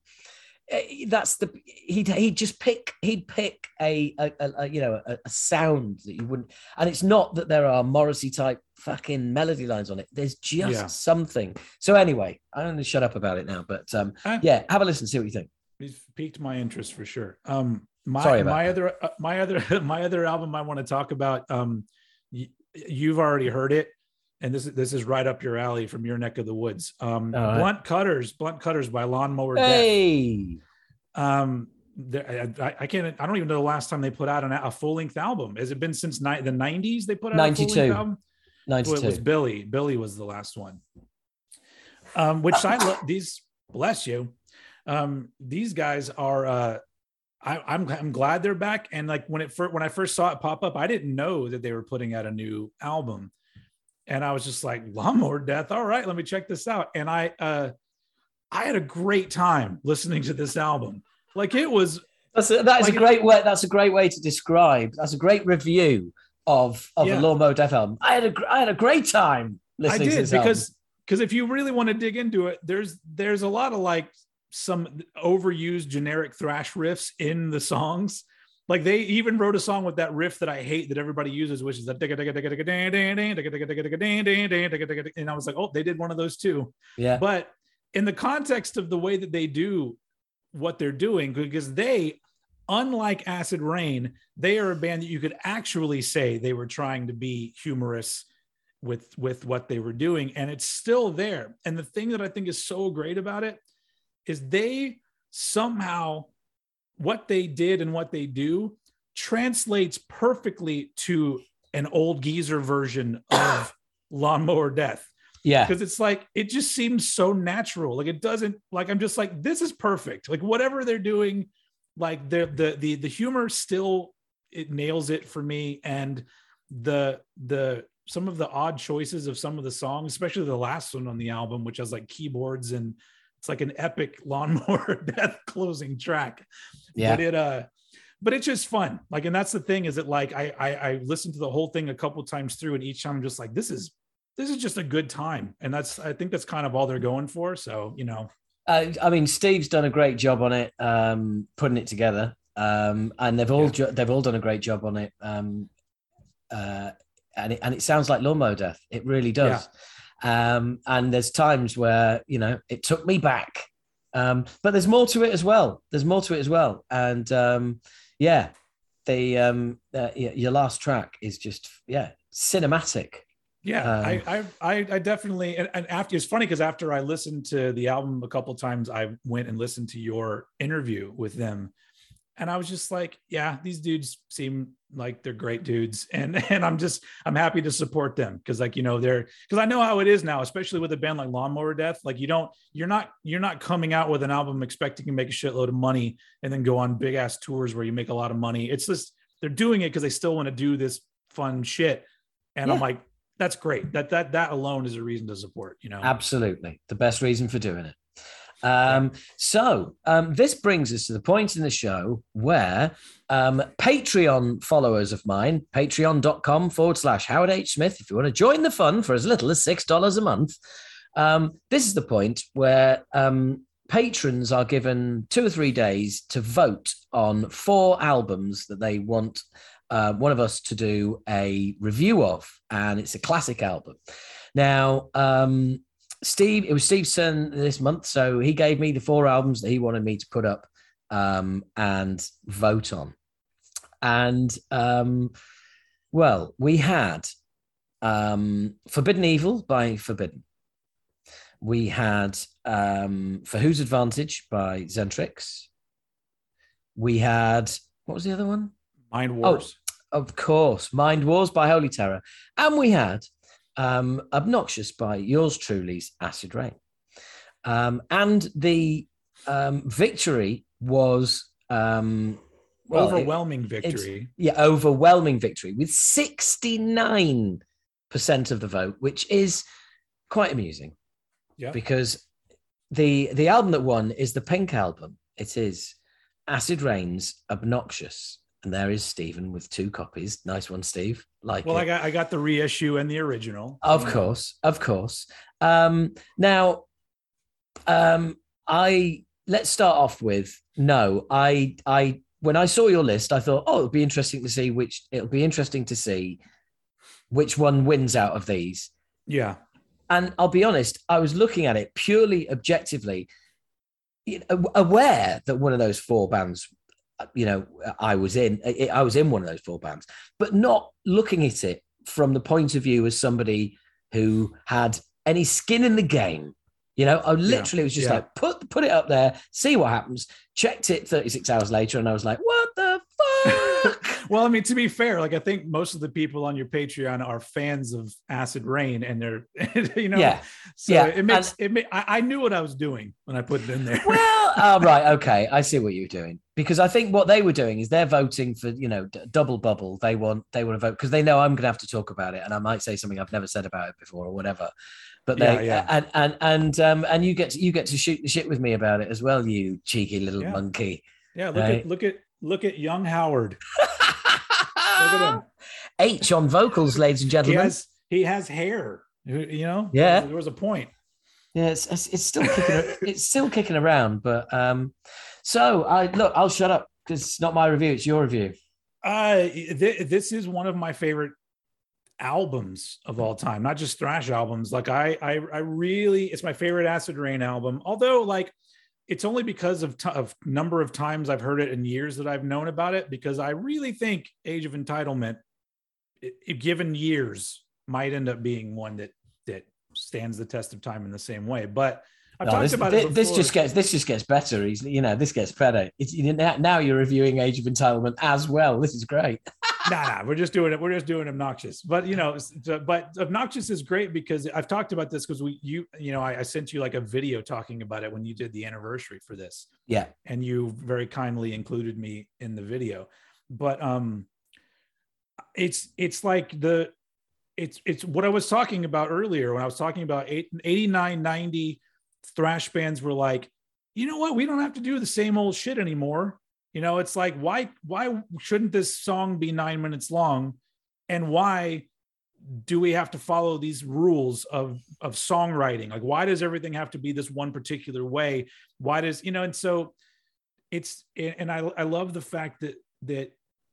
A: that's the he'd he'd just pick he'd pick a, a, a you know a, a, sound that you wouldn't and it's not that there are Morrissey type fucking melody lines on it there's just
B: Yeah.
A: something so anyway I'm to shut up about it now but um
B: Uh,
A: yeah have a listen see what you think
B: He's piqued my interest for sure. Um, my
A: Sorry
B: my
A: that.
B: other uh, my other my other album I want to talk about. Um, y- you've already heard it, and this is this is right up your alley from your neck of the woods. Um,
A: right.
B: Blunt Cutters, Blunt Cutters by Lawnmower Deth.
A: hey
B: Um, I, I- can't. I don't even know the last time they put out an, a full length album. Has it been since ni- the '90s? They put out a
A: 92.
B: full-length album. Well, it was Billy. Billy was the last one. Um, which I love. These bless you. Um, these guys are. Uh, I, I'm I'm glad they're back. And like when it first when I first saw it pop up, I didn't know that they were putting out a new album, and I was just like, Lawnmower Deth. All right, let me check this out. And I uh, I had a great time listening to this album. Like it was
A: that's a, that is
B: Like-
A: a great way that's a great way to describe that's a great review of of
B: Yeah.
A: a Lawnmower Deth album I had a I had a great time
B: I
A: listening to
B: did
A: this album.
B: because because if you really want to dig into it, there's there's a lot of like some overused generic thrash riffs in the songs. Like they even wrote a song with that riff that I hate that everybody uses, which is that and I was like, oh, they did one of those too.
A: yeah
B: But in the context of the way that they do what they're doing, because they, unlike Acid Reign, they are a band that you could actually say they were trying to be humorous with with what they were doing, and it's still there. And the thing that I think is so great about it is they somehow what they did and what they do translates perfectly to an old geezer version of Lawnmower Deth.
A: Yeah.
B: Because it's like it just seems so natural. Like it doesn't like i'm just like this is perfect. Like whatever they're doing like the the the, the humor still it nails it for me. And the the some of the odd choices of some of the songs especially the last one on the album which has like keyboards and it's like an epic lawnmower death closing track
A: yeah
B: but it uh but it's just fun like and that's the thing is that like I, I i listened to the whole thing a couple times through and each time i'm just like this is this is just a good time and that's i think that's kind of all they're going for so you know
A: Uh, I mean, Steve's done a great job on it, um, putting it together, um, and they've all
B: Yeah.
A: they've all done a great job on it. Um, uh, and it, and it sounds like Lawnmower Deth. It really does. Um, and there's times where you know it took me back, um, but there's more to it as well. There's more to it as well, and um, yeah, the um, uh, your last track is just yeah cinematic.
B: yeah
A: Um,
B: I, I i i definitely and, and after it's funny because after i listened to the album a couple times i went and listened to your interview with them and i was just like yeah these dudes seem like they're great dudes. And and i'm just i'm happy to support them because like you know they're because i know how it is now especially with a band like lawnmower deth. Like you don't you're not you're not coming out with an album expecting to make a shitload of money and then go on big ass tours where you make a lot of money. It's just they're doing it because they still want to do this fun shit. And i'm like that's great. That that that alone is a reason to support you know?
A: Absolutely. The best reason for doing it. Um, so um, this brings us to the point in the show where um, Patreon followers of mine, patreon.com forward slash Howard H. Smith, if you want to join the fun for as little as $6 a month, um, this is the point where um, patrons are given two or three days to vote on four albums that they want uh, one of us to do a review of, and it's a classic album. Now, um, Steve, it was Steve's turn this month, so he gave me the four albums that he wanted me to put up um, and vote on. And um, well, we had um, Forbidden Evil by Forbidden. We had um, For Whose Advantage by Xentrix. We had what was the other one?
B: mind wars
A: Of course, Mind Wars by Holy Terror. And we had um, Obnoxious by yours truly's Acid Reign. Um, and the um, victory was um, well, it-
B: overwhelming victory
A: yeah, overwhelming victory with 69% of the vote, which is quite amusing
B: yeah
A: because the the album that won is the Pink album. It is Acid Reign's Obnoxious. And there is Stephen with two copies. Nice one, Steve. Like
B: well
A: it.
B: i got i got the reissue and the original
A: Of course, of course. Um, now, um, I let's start off with no. I I when I saw your list, I thought, oh, it'll be interesting to see which it'll be interesting to see which one wins out of these.
B: Yeah.
A: And I'll be honest, I was looking at it purely objectively, aware that one of those four bands, you know, I was in, I was in one of those four bands, but not looking at it from the point of view as somebody who had any skin in the game. You know, I literally yeah. was just yeah. like, put put it up there, see what happens. Checked it 36 hours later, and I was like, what the fuck?
B: well, I mean, to be fair, like I think most of the people on your Patreon are fans of Acid Reign, and they're, you know,
A: yeah,
B: so
A: yeah.
B: it makes and, it. I, I, knew what I was doing when I put it in there.
A: Well, oh, right, okay, I see what you're doing because I think what they were doing is they're voting for you know d- double bubble. They want they want to vote because they know I'm going to have to talk about it, and I might say something I've never said about it before or whatever but they yeah, yeah. and and and um and you get to, you get to shoot the shit with me about it as well you cheeky little yeah. monkey
B: yeah look right? at look at look at young howard look
A: at him h on vocals ladies and gentlemen
B: he has, he has hair you know
A: yeah
B: there was a point
A: yeah it's, it's still kicking it's still kicking around but um so i look i'll shut up because it's not my review it's your review
B: uh th- this is one of my favorite albums of all time, not just thrash albums. Like I, I, I really, it's my favorite Acid Reign album. Although, like, it's only because of t- of number of times I've heard it in years that I've known about it. Because I really think Age of Entitlement, it, it, given years, might end up being one that stands the test of time in the same way. But I've no, talked
A: this,
B: about
A: this. This just gets this just gets better. He's, you know, this gets better. It's now you're reviewing Age of Entitlement as well. This is great.
B: nah, nah, we're just doing it. We're just doing obnoxious. But you know, but obnoxious is great because I've talked about this because we, you, you know, I, I, sent you like a video talking about it when you did the anniversary for this.
A: Yeah,
B: and you very kindly included me in the video. But um, it's it's like the it's it's what I was talking about earlier when I was talking about eight, 89, 90 thrash bands were like, you know what, we don't have to do the same old shit anymore you know, it's like why why shouldn't this song be 9 minutes long and why do we have to follow these rules of of songwriting? Like why does everything have to be this one particular way? Why does, you know, and so it's and I I love the fact that that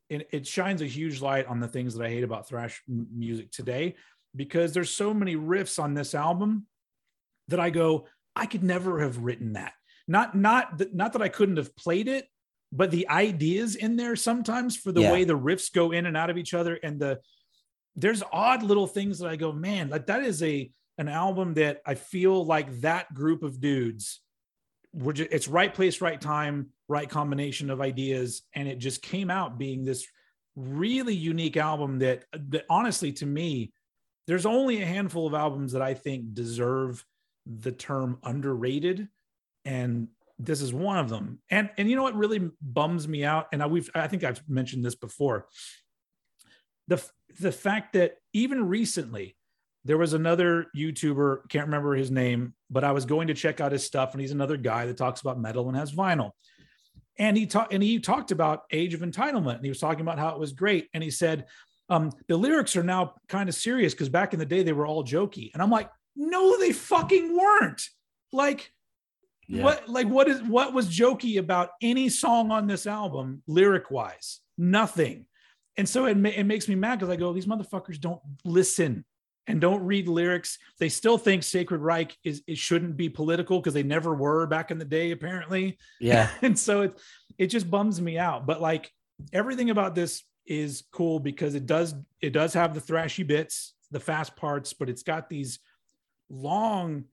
B: it, it shines a huge light on the things that I hate about thrash music today because there's so many riffs on this album that I go, I could never have written that. Not not that not that I couldn't have played it, but the ideas in there sometimes for the yeah. way the riffs go in and out of each other and the there's odd little things that I go, man, like that is a an album that I feel like that group of dudes were just, it's right place, right time, right combination of ideas, and it just came out being this really unique album that that honestly to me, there's only a handful of albums that I think deserve the term underrated. And this is one of them. And and you know what really bums me out, and I we've I think I've mentioned this before. The the fact that even recently there was another YouTuber, can't remember his name, but I was going to check out his stuff, and he's another guy that talks about metal and has vinyl. And he talked and he talked about Age of Entitlement, and he was talking about how it was great. And he said, um, the lyrics are now kind of serious because back in the day they were all jokey. And I'm like, no, they fucking weren't. Like yeah. What like what is what was jokey about any song on this album lyric wise? Nothing. And so it, ma- it makes me mad because I go, these motherfuckers don't listen and don't read lyrics. They still think Sacred Reich is it shouldn't be political because they never were back in the day, apparently.
A: Yeah.
B: and so it it just bums me out. But like everything about this is cool because it does it does have the thrashy bits, the fast parts, but it's got these long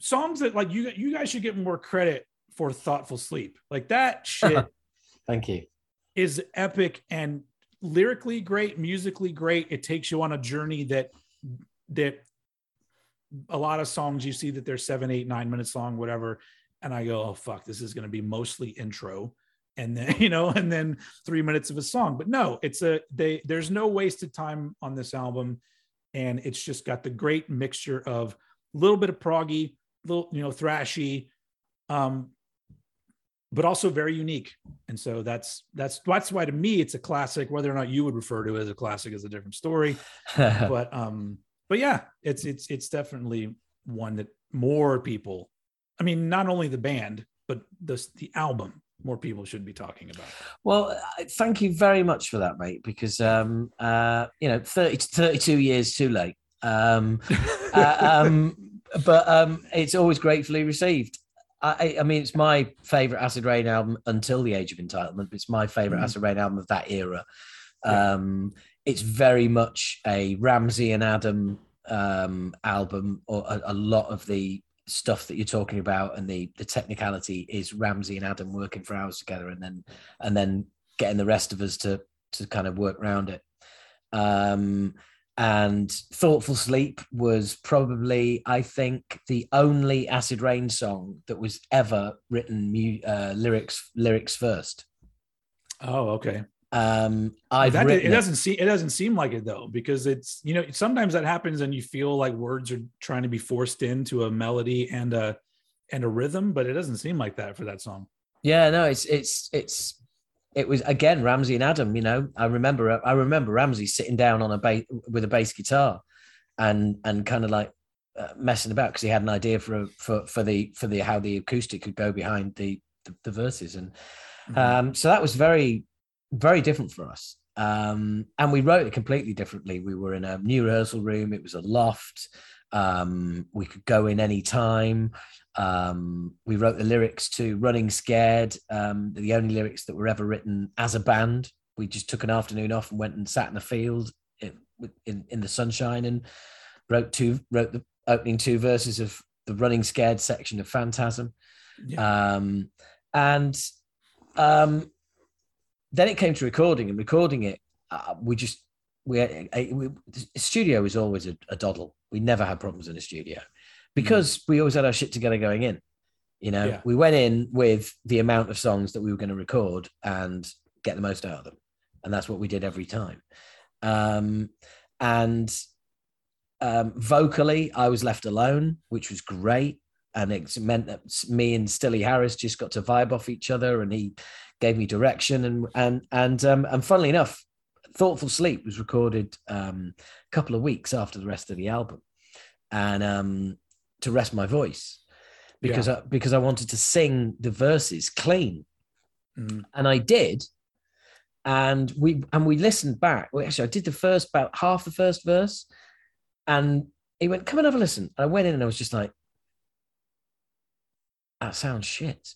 B: songs that like you you guys should get more credit for thoughtful sleep like that shit
A: thank you
B: is epic and lyrically great musically great. It takes you on a journey that that a lot of songs you see that they're seven eight nine minutes long whatever. And i go oh fuck this is going to be mostly intro. And then you know and then three minutes of a song. But no it's a they there's no wasted time on this album. And it's just got the great mixture of a little bit of proggy little, you know, thrashy, um, but also very unique. And so that's that's that's why to me it's a classic. Whether or not you would refer to it as a classic is a different story. but um, but yeah, it's it's it's definitely one that more people. I mean, not only the band, but the the album more people should be talking about.
A: Well, thank you very much for that, mate. Because um, uh, you know, 30, 32 years too late. Um, uh, um, but um, it's always gratefully received. I, I mean, it's my favorite Acid Reign album until the Age of Entitlement. It's my favorite mm-hmm. Acid Reign album of that era. Yeah. Um, it's very much a Ramsey and Adam um, album, or a, a, lot of the stuff that you're talking about and the the technicality is Ramsey and Adam working for hours together, and then and then getting the rest of us to to kind of work around it. Um, and Thoughtful Sleep was probably, I think, the only Acid Reign song that was ever written uh, lyrics lyrics first.
B: Oh, okay.
A: Um, I've
B: that, it doesn't seem it doesn't seem like it though because it's you know sometimes that happens and you feel like words are trying to be forced into a melody and a and a rhythm, but it doesn't seem like that for that song.
A: Yeah, no, it's it's it's it was again Ramsey and Adam. You know, I remember I remember Ramsey sitting down on a bass with a bass guitar, and and kind of like uh, messing about because he had an idea for a, for for the for the how the acoustic could go behind the the, the verses, and mm-hmm. um, so that was very very different for us. Um, and we wrote it completely differently. We were in a new rehearsal room. It was a loft. Um, we could go in any time. Um, we wrote the lyrics to Running Scared, um, the only lyrics that were ever written as a band. We just took an afternoon off and went and sat in the field in, in, in the sunshine and wrote two wrote the opening two verses of the Running Scared section of Phantasm. Yeah. Um, and um, then it came to recording and recording it. Uh, we just we, we, studio was always a, a, doddle. We never had problems in a studio because mm. we always had our shit together going in. You know, yeah. we went in with the amount of songs that we were going to record and get the most out of them, and that's what we did every time. Um, and um, vocally, I was left alone, which was great, and it meant that me and Stilly Harris just got to vibe off each other, and he gave me direction and and and um, and funnily enough, Thoughtful Sleep was recorded um, a couple of weeks after the rest of the album, and um, to rest my voice because yeah. I, because I wanted to sing the verses clean, mm. and I did. And we and we listened back. Well, actually, I did the first about half the first verse, and he went, "Come and have a listen." And I went in, and I was just like, "That sounds shit."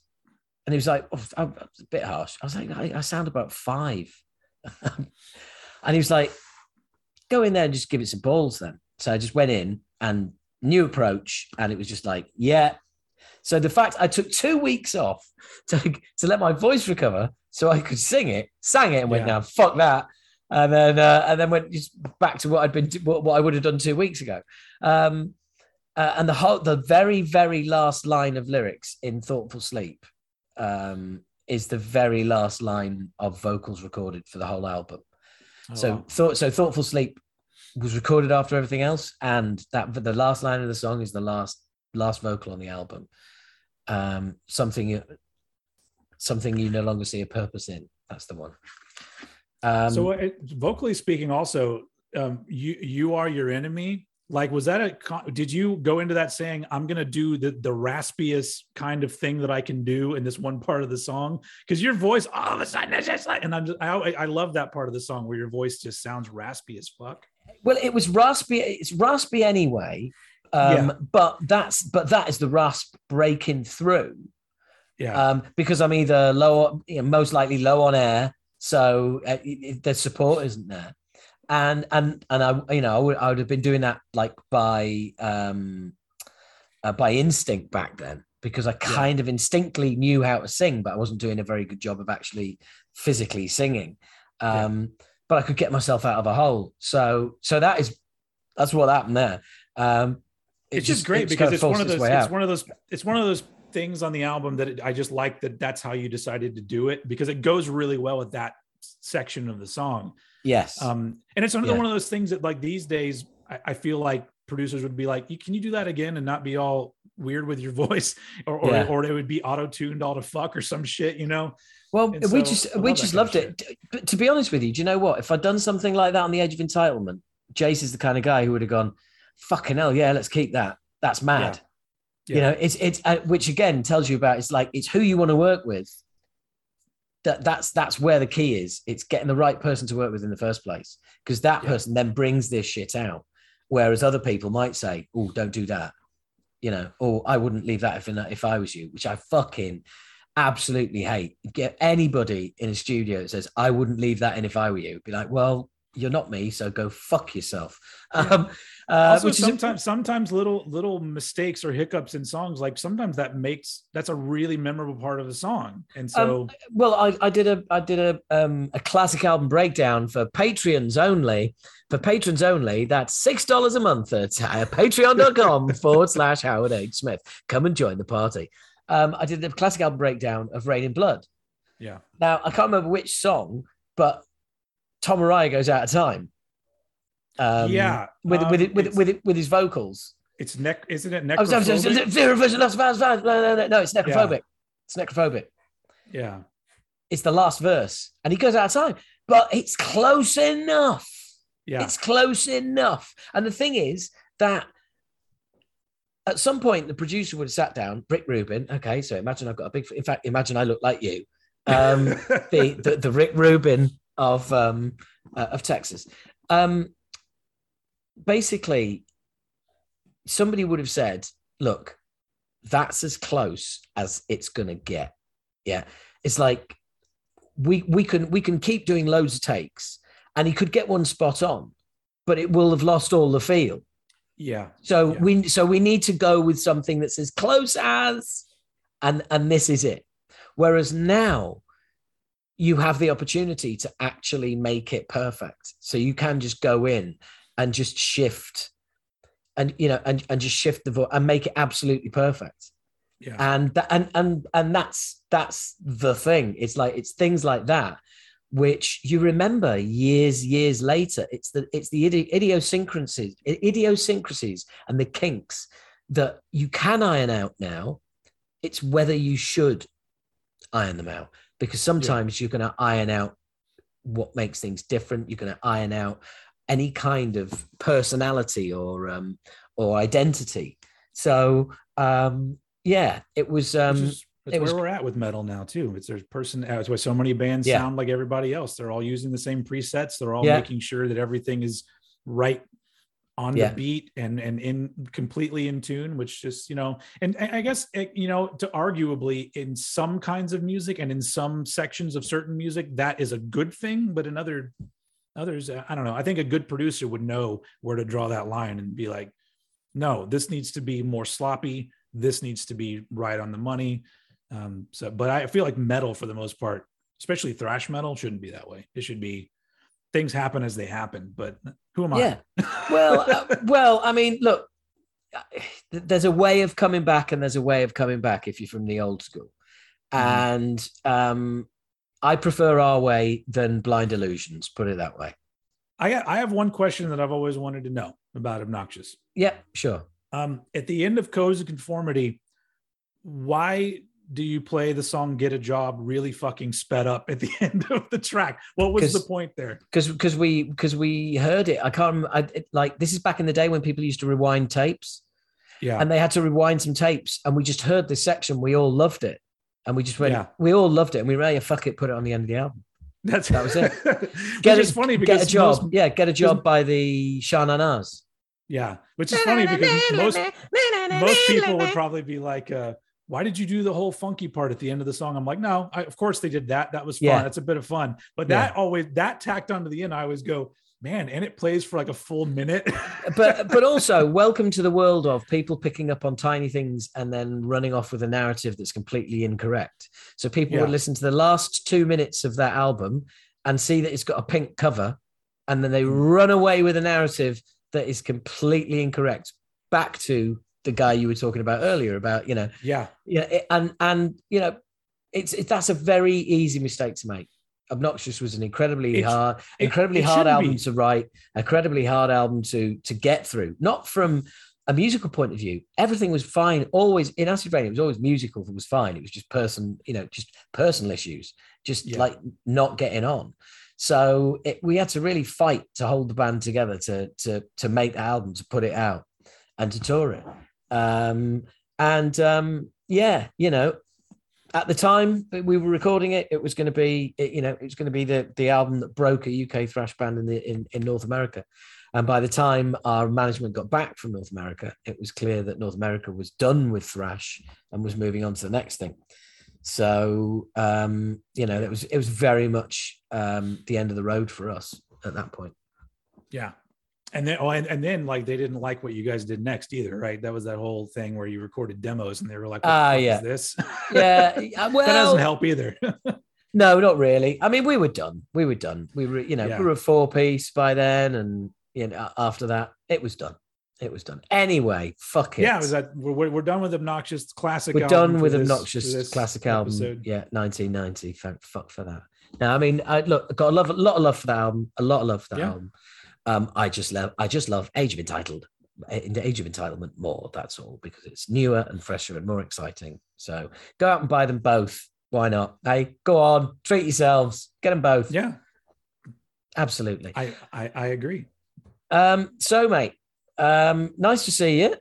A: And he was like, oh, a bit harsh. I was like, I, I sound about five. and he was like, go in there and just give it some balls then. So I just went in and new approach. And it was just like, yeah. So the fact I took two weeks off to, to let my voice recover so I could sing it, sang it and went, yeah. now fuck that. And then, uh, and then went just back to what I'd been, what, what I would have done two weeks ago. Um, uh, and the whole, the very, very last line of lyrics in Thoughtful Sleep um, is the very last line of vocals recorded for the whole album. Oh, so wow. thought so thoughtful sleep was recorded after everything else, and that the last line of the song is the last last vocal on the album. Um, something something you no longer see a purpose in. That's the one.
B: Um, so, uh, vocally speaking, also, um, you you are your enemy like was that a did you go into that saying i'm going to do the the raspiest kind of thing that i can do in this one part of the song because your voice all of a sudden is just like and i'm just I, I love that part of the song where your voice just sounds raspy as fuck
A: well it was raspy it's raspy anyway um, yeah. but that's but that is the rasp breaking through
B: yeah
A: um, because i'm either low you know, most likely low on air so uh, the support isn't there and and and I you know I would, I would have been doing that like by um uh, by instinct back then because I kind yeah. of instinctively knew how to sing, but I wasn't doing a very good job of actually physically singing. Um, yeah. But I could get myself out of a hole. So so that is that's what happened there. Um,
B: it it's just, just great because it's one of those it's out. one of those it's one of those things on the album that it, I just like that that's how you decided to do it because it goes really well with that section of the song.
A: Yes.
B: Um, and it's another yeah. one of those things that like these days, I, I, feel like producers would be like, can you do that again and not be all weird with your voice or, or, yeah. or it would be auto tuned all to fuck or some shit, you know?
A: Well, and we so, just, we just loved it. But to be honest with you, do you know what? If I'd done something like that on the Age of Entitlement, Jace is the kind of guy who would have gone, fucking hell, yeah, let's keep that. That's mad.
B: Yeah.
A: You know, it's it's uh, which again tells you about it's like it's who you want to work with. That that's that's where the key is. It's getting the right person to work with in the first place because that
B: Yeah.
A: person then brings this shit out. Whereas other people might say, "Oh, don't do that," you know, or "I wouldn't leave that if if I was you," which I fucking absolutely hate. Get anybody in a studio that says, "I wouldn't leave that in if I were you," be like, "Well, you're not me, so go fuck yourself." Um, uh,
B: also
A: which is
B: sometimes sometimes little little mistakes or hiccups in songs like sometimes that makes that's a really memorable part of the song and so
A: well I, I did a i did a um a classic album breakdown for patreons only for patrons only that's six dollars a month at uh, patreon.com forward slash howard h smith come and join the party um i did the classic album breakdown of reign in blood
B: yeah
A: now i can't remember which song but tom araya goes out of time um
B: yeah
A: with
B: um,
A: with it with, with, it with his vocals
B: it's neck isn't it
A: Oh, sorry, sorry, sorry,
B: necrophobic?
A: fear of vision, loss of eyes, eyes, no, no, no, no, it's necrophobic. It's necrophobic.
B: yeah
A: It's the last verse, and he goes out of time, but it's close enough.
B: yeah
A: It's close enough. And the thing is that at some point the producer would have sat down, Rick Rubin. Okay, so imagine I've got a big. In fact, imagine I look like you, um, the, the the Rick Rubin of um, uh, of Texas. Um, basically, somebody would have said, "Look, that's as close as it's going to get." Yeah, it's like we we can we can keep doing loads of takes, and he could get one spot on, but it will have lost all the feel.
B: Yeah
A: So
B: Yeah.
A: we so we need to go with something that's as close as, and and this is it. Whereas now, you have the opportunity to actually make it perfect. So you can just go in and just shift, and you know, and and just shift the voice and make it absolutely perfect.
B: yeah
A: And that and and and that's that's the thing. It's like it's things like that which you remember years years later it's the it's the idi- idiosyncrasies idiosyncrasies and the kinks that you can iron out now. It's whether you should iron them out because sometimes you're going to iron out what makes things different. You're going to iron out any kind of personality or um or identity. So um yeah it was um
B: that's
A: it
B: where
A: was-
B: we're at with metal now too. It's there's person. That's why so many bands
A: Yeah.
B: sound like everybody else. They're all using the same presets. They're all
A: Yeah.
B: making sure that everything is right on
A: Yeah.
B: the beat and and in completely in tune. Which just you know, and I I guess eh, you know, to arguably in some kinds of music and in some sections of certain music, that is a good thing. But in other others, uh, I don't know. I think a good producer would know where to draw that line and be like, no, this needs to be more sloppy. This needs to be right on the money. Um, so, but I feel like metal for the most part, especially thrash metal, shouldn't be that way. It should be things happen as they happen. But who am I?
A: Yeah. well uh, well i mean look there's a way of coming back and there's a way of coming back if you're from the old school
B: Mhm.
A: and um i prefer our way than blind illusions put it that way
B: I I have one question that I've always wanted to know about obnoxious.
A: yeah sure
B: Um, at the end of Codes of Conformity, why do you play the song "Get a Job" really fucking sped up at the end of the track? What was the point there?
A: because because we because we heard it i can't remember I, it, like this is back in the day when people used to rewind tapes
B: Yeah,
A: and they had to rewind some tapes and we just heard this section we all loved it and we just went
B: Yeah.
A: we all loved it and we were yeah fuck it put it on the end of the album
B: that's
A: that was it.
B: Which
A: get
B: is
A: a,
B: funny because
A: get a job
B: most-
A: yeah get a job by the Shananas.
B: yeah, which is funny because most most people would probably be like, uh, why did you do the whole funky part at the end of the song? I'm like, no, I, of course they did that. That was fun.
A: Yeah.
B: That's a bit of fun. But
A: Yeah.
B: that always, that tacked onto the end, I always go, man, and it plays for like a full minute.
A: but but also welcome to the world of people picking up on tiny things and then running off with a narrative that's completely incorrect so people would listen to the last two minutes of that album and see that it's got a pink cover and then they
B: Mm.
A: run away with a narrative that is completely incorrect back to the guy you were talking about earlier about you know
B: yeah.
A: yeah it- and and you know it's it, that's a very easy mistake to make obnoxious was an incredibly
B: It's-
A: hard
B: it-
A: incredibly
B: it
A: hard album
B: be.
A: to write incredibly hard album to to get through not from a musical point of view everything was fine always in acid reign it was always musical it was fine it was just person you know just personal issues just
B: Yeah.
A: like not getting on So it, we had to really fight to hold the band together to to to make the album, to put it out, and to tour it. Um, and um, yeah, you know, at the time we were recording it, it was going to be, you know, it was going to be the the album that broke a UK thrash band in the in, in North America. And by the time our management got back from North America, it was clear that North America was done with thrash and was moving on to the next thing. So um, you know, it was it was very much um, the end of the road for us at that point.
B: Yeah, and then oh, and, and then like they didn't like what you guys did next either, right? That was that whole thing where you recorded demos and they were like, "Ah, uh, yeah, this."
A: yeah, well,
B: that doesn't help either.
A: no, not really. I mean, we were done. We were done. We were, you know, yeah. we were a four piece by then, and you know, after that, it was done. It was done. Anyway, fuck it.
B: Yeah, was that we're, we're done with obnoxious classic.
A: We're done with this, obnoxious classic album. Yeah, 1990. Thank fuck for that. Now, I mean, I look, got a, love, a lot of love for that album. A lot of love for that yeah. album. Um, I just love, I just love Age of Entitled, in the Age of Entitlement more. That's all because it's newer and fresher and more exciting. So go out and buy them both. Why not? Hey, go on, treat yourselves, get them both.
B: Yeah,
A: absolutely.
B: I I, I agree.
A: Um, so mate, um, nice to see you.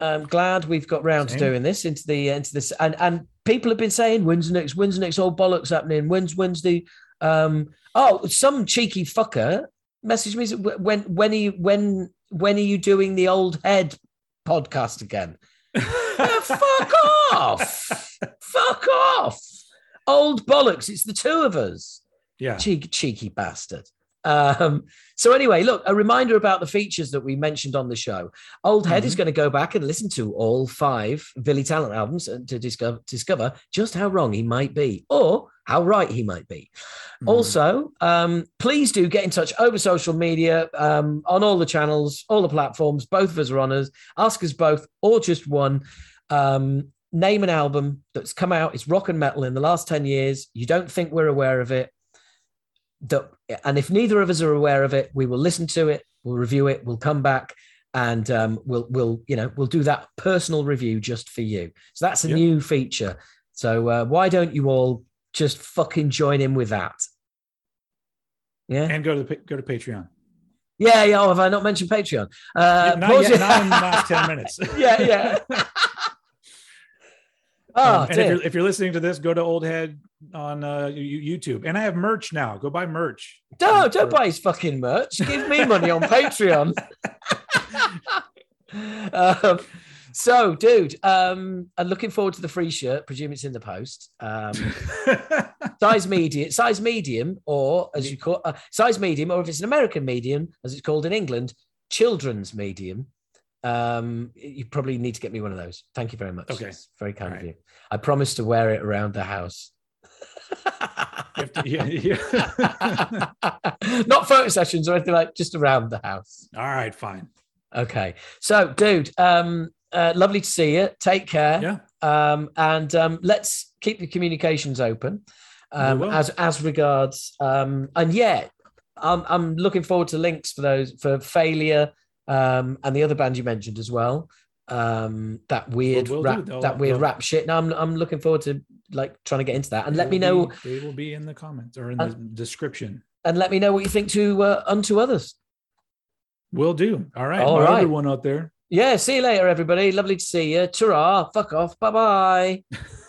A: I'm glad we've got round Same. to doing this into the into this and and people have been saying when's the next when's the next old bollocks happening when's Wednesday um oh some cheeky fucker messaged me when when are you when when are you doing the old head podcast again? Yeah, fuck off! Fuck off! Old bollocks it's the two of us.
B: Yeah.
A: Cheeky cheeky bastard um, so anyway, look, a reminder about the features that we mentioned on the show. Old Head mm-hmm. is going to go back and listen to all five Billy Talent albums to discover discover just how wrong he might be or how right he might be. Mm-hmm. Also, um, please do get in touch over social media um, on all the channels, all the platforms. Both of us are on us. Ask us both or just one. Um, name an album that's come out. It's rock and metal in the last 10 years. You don't think we're aware of it that and if neither of us are aware of it we will listen to it we'll review it we'll come back and um, we'll we'll you know we'll do that personal review just for you. So that's a yep. new feature. So uh, why don't you all just fucking join in with that? Yeah?
B: And go to the, go to patreon.
A: Yeah yeah oh, have i not mentioned patreon?
B: Uh yeah, not, yet, not in the last 10 minutes.
A: Yeah yeah
B: Oh, um, and if you're, if you're listening to this, go to Old Head on uh, YouTube. And I have merch now. Go buy merch.
A: No, don't buy his fucking merch. Give me money on Patreon. um, so, dude, um, I'm looking forward to the free shirt. Presume it's in the post. Um, size medium, size medium, or as you call uh, size medium, or if it's an American medium, as it's called in England, children's medium. Um, you probably need to get me one of those. Thank you very much.
B: Okay,
A: it's very kind All of you. I promise to wear it around the house.
B: to, yeah, yeah.
A: Not photo sessions or anything like just around the house.
B: All right, fine.
A: Okay. So, dude, um, uh, lovely to see you. Take care.
B: Yeah.
A: Um, and um, let's keep the communications open um, as as regards. Um, and yeah, I'm I'm looking forward to links for those for failure um, and the other band you mentioned as well. Um, that weird we'll, we'll rap, that weird rap shit. Now I'm I'm looking forward to like trying to get into that and let me know.
B: Be, they will be in the comments or in and, the description.
A: And let me know what you think to uh, unto others.
B: Will do. All right. All right. Everyone out there.
A: Yeah. See you later, everybody. Lovely to see you. Ta Fuck off. Bye bye.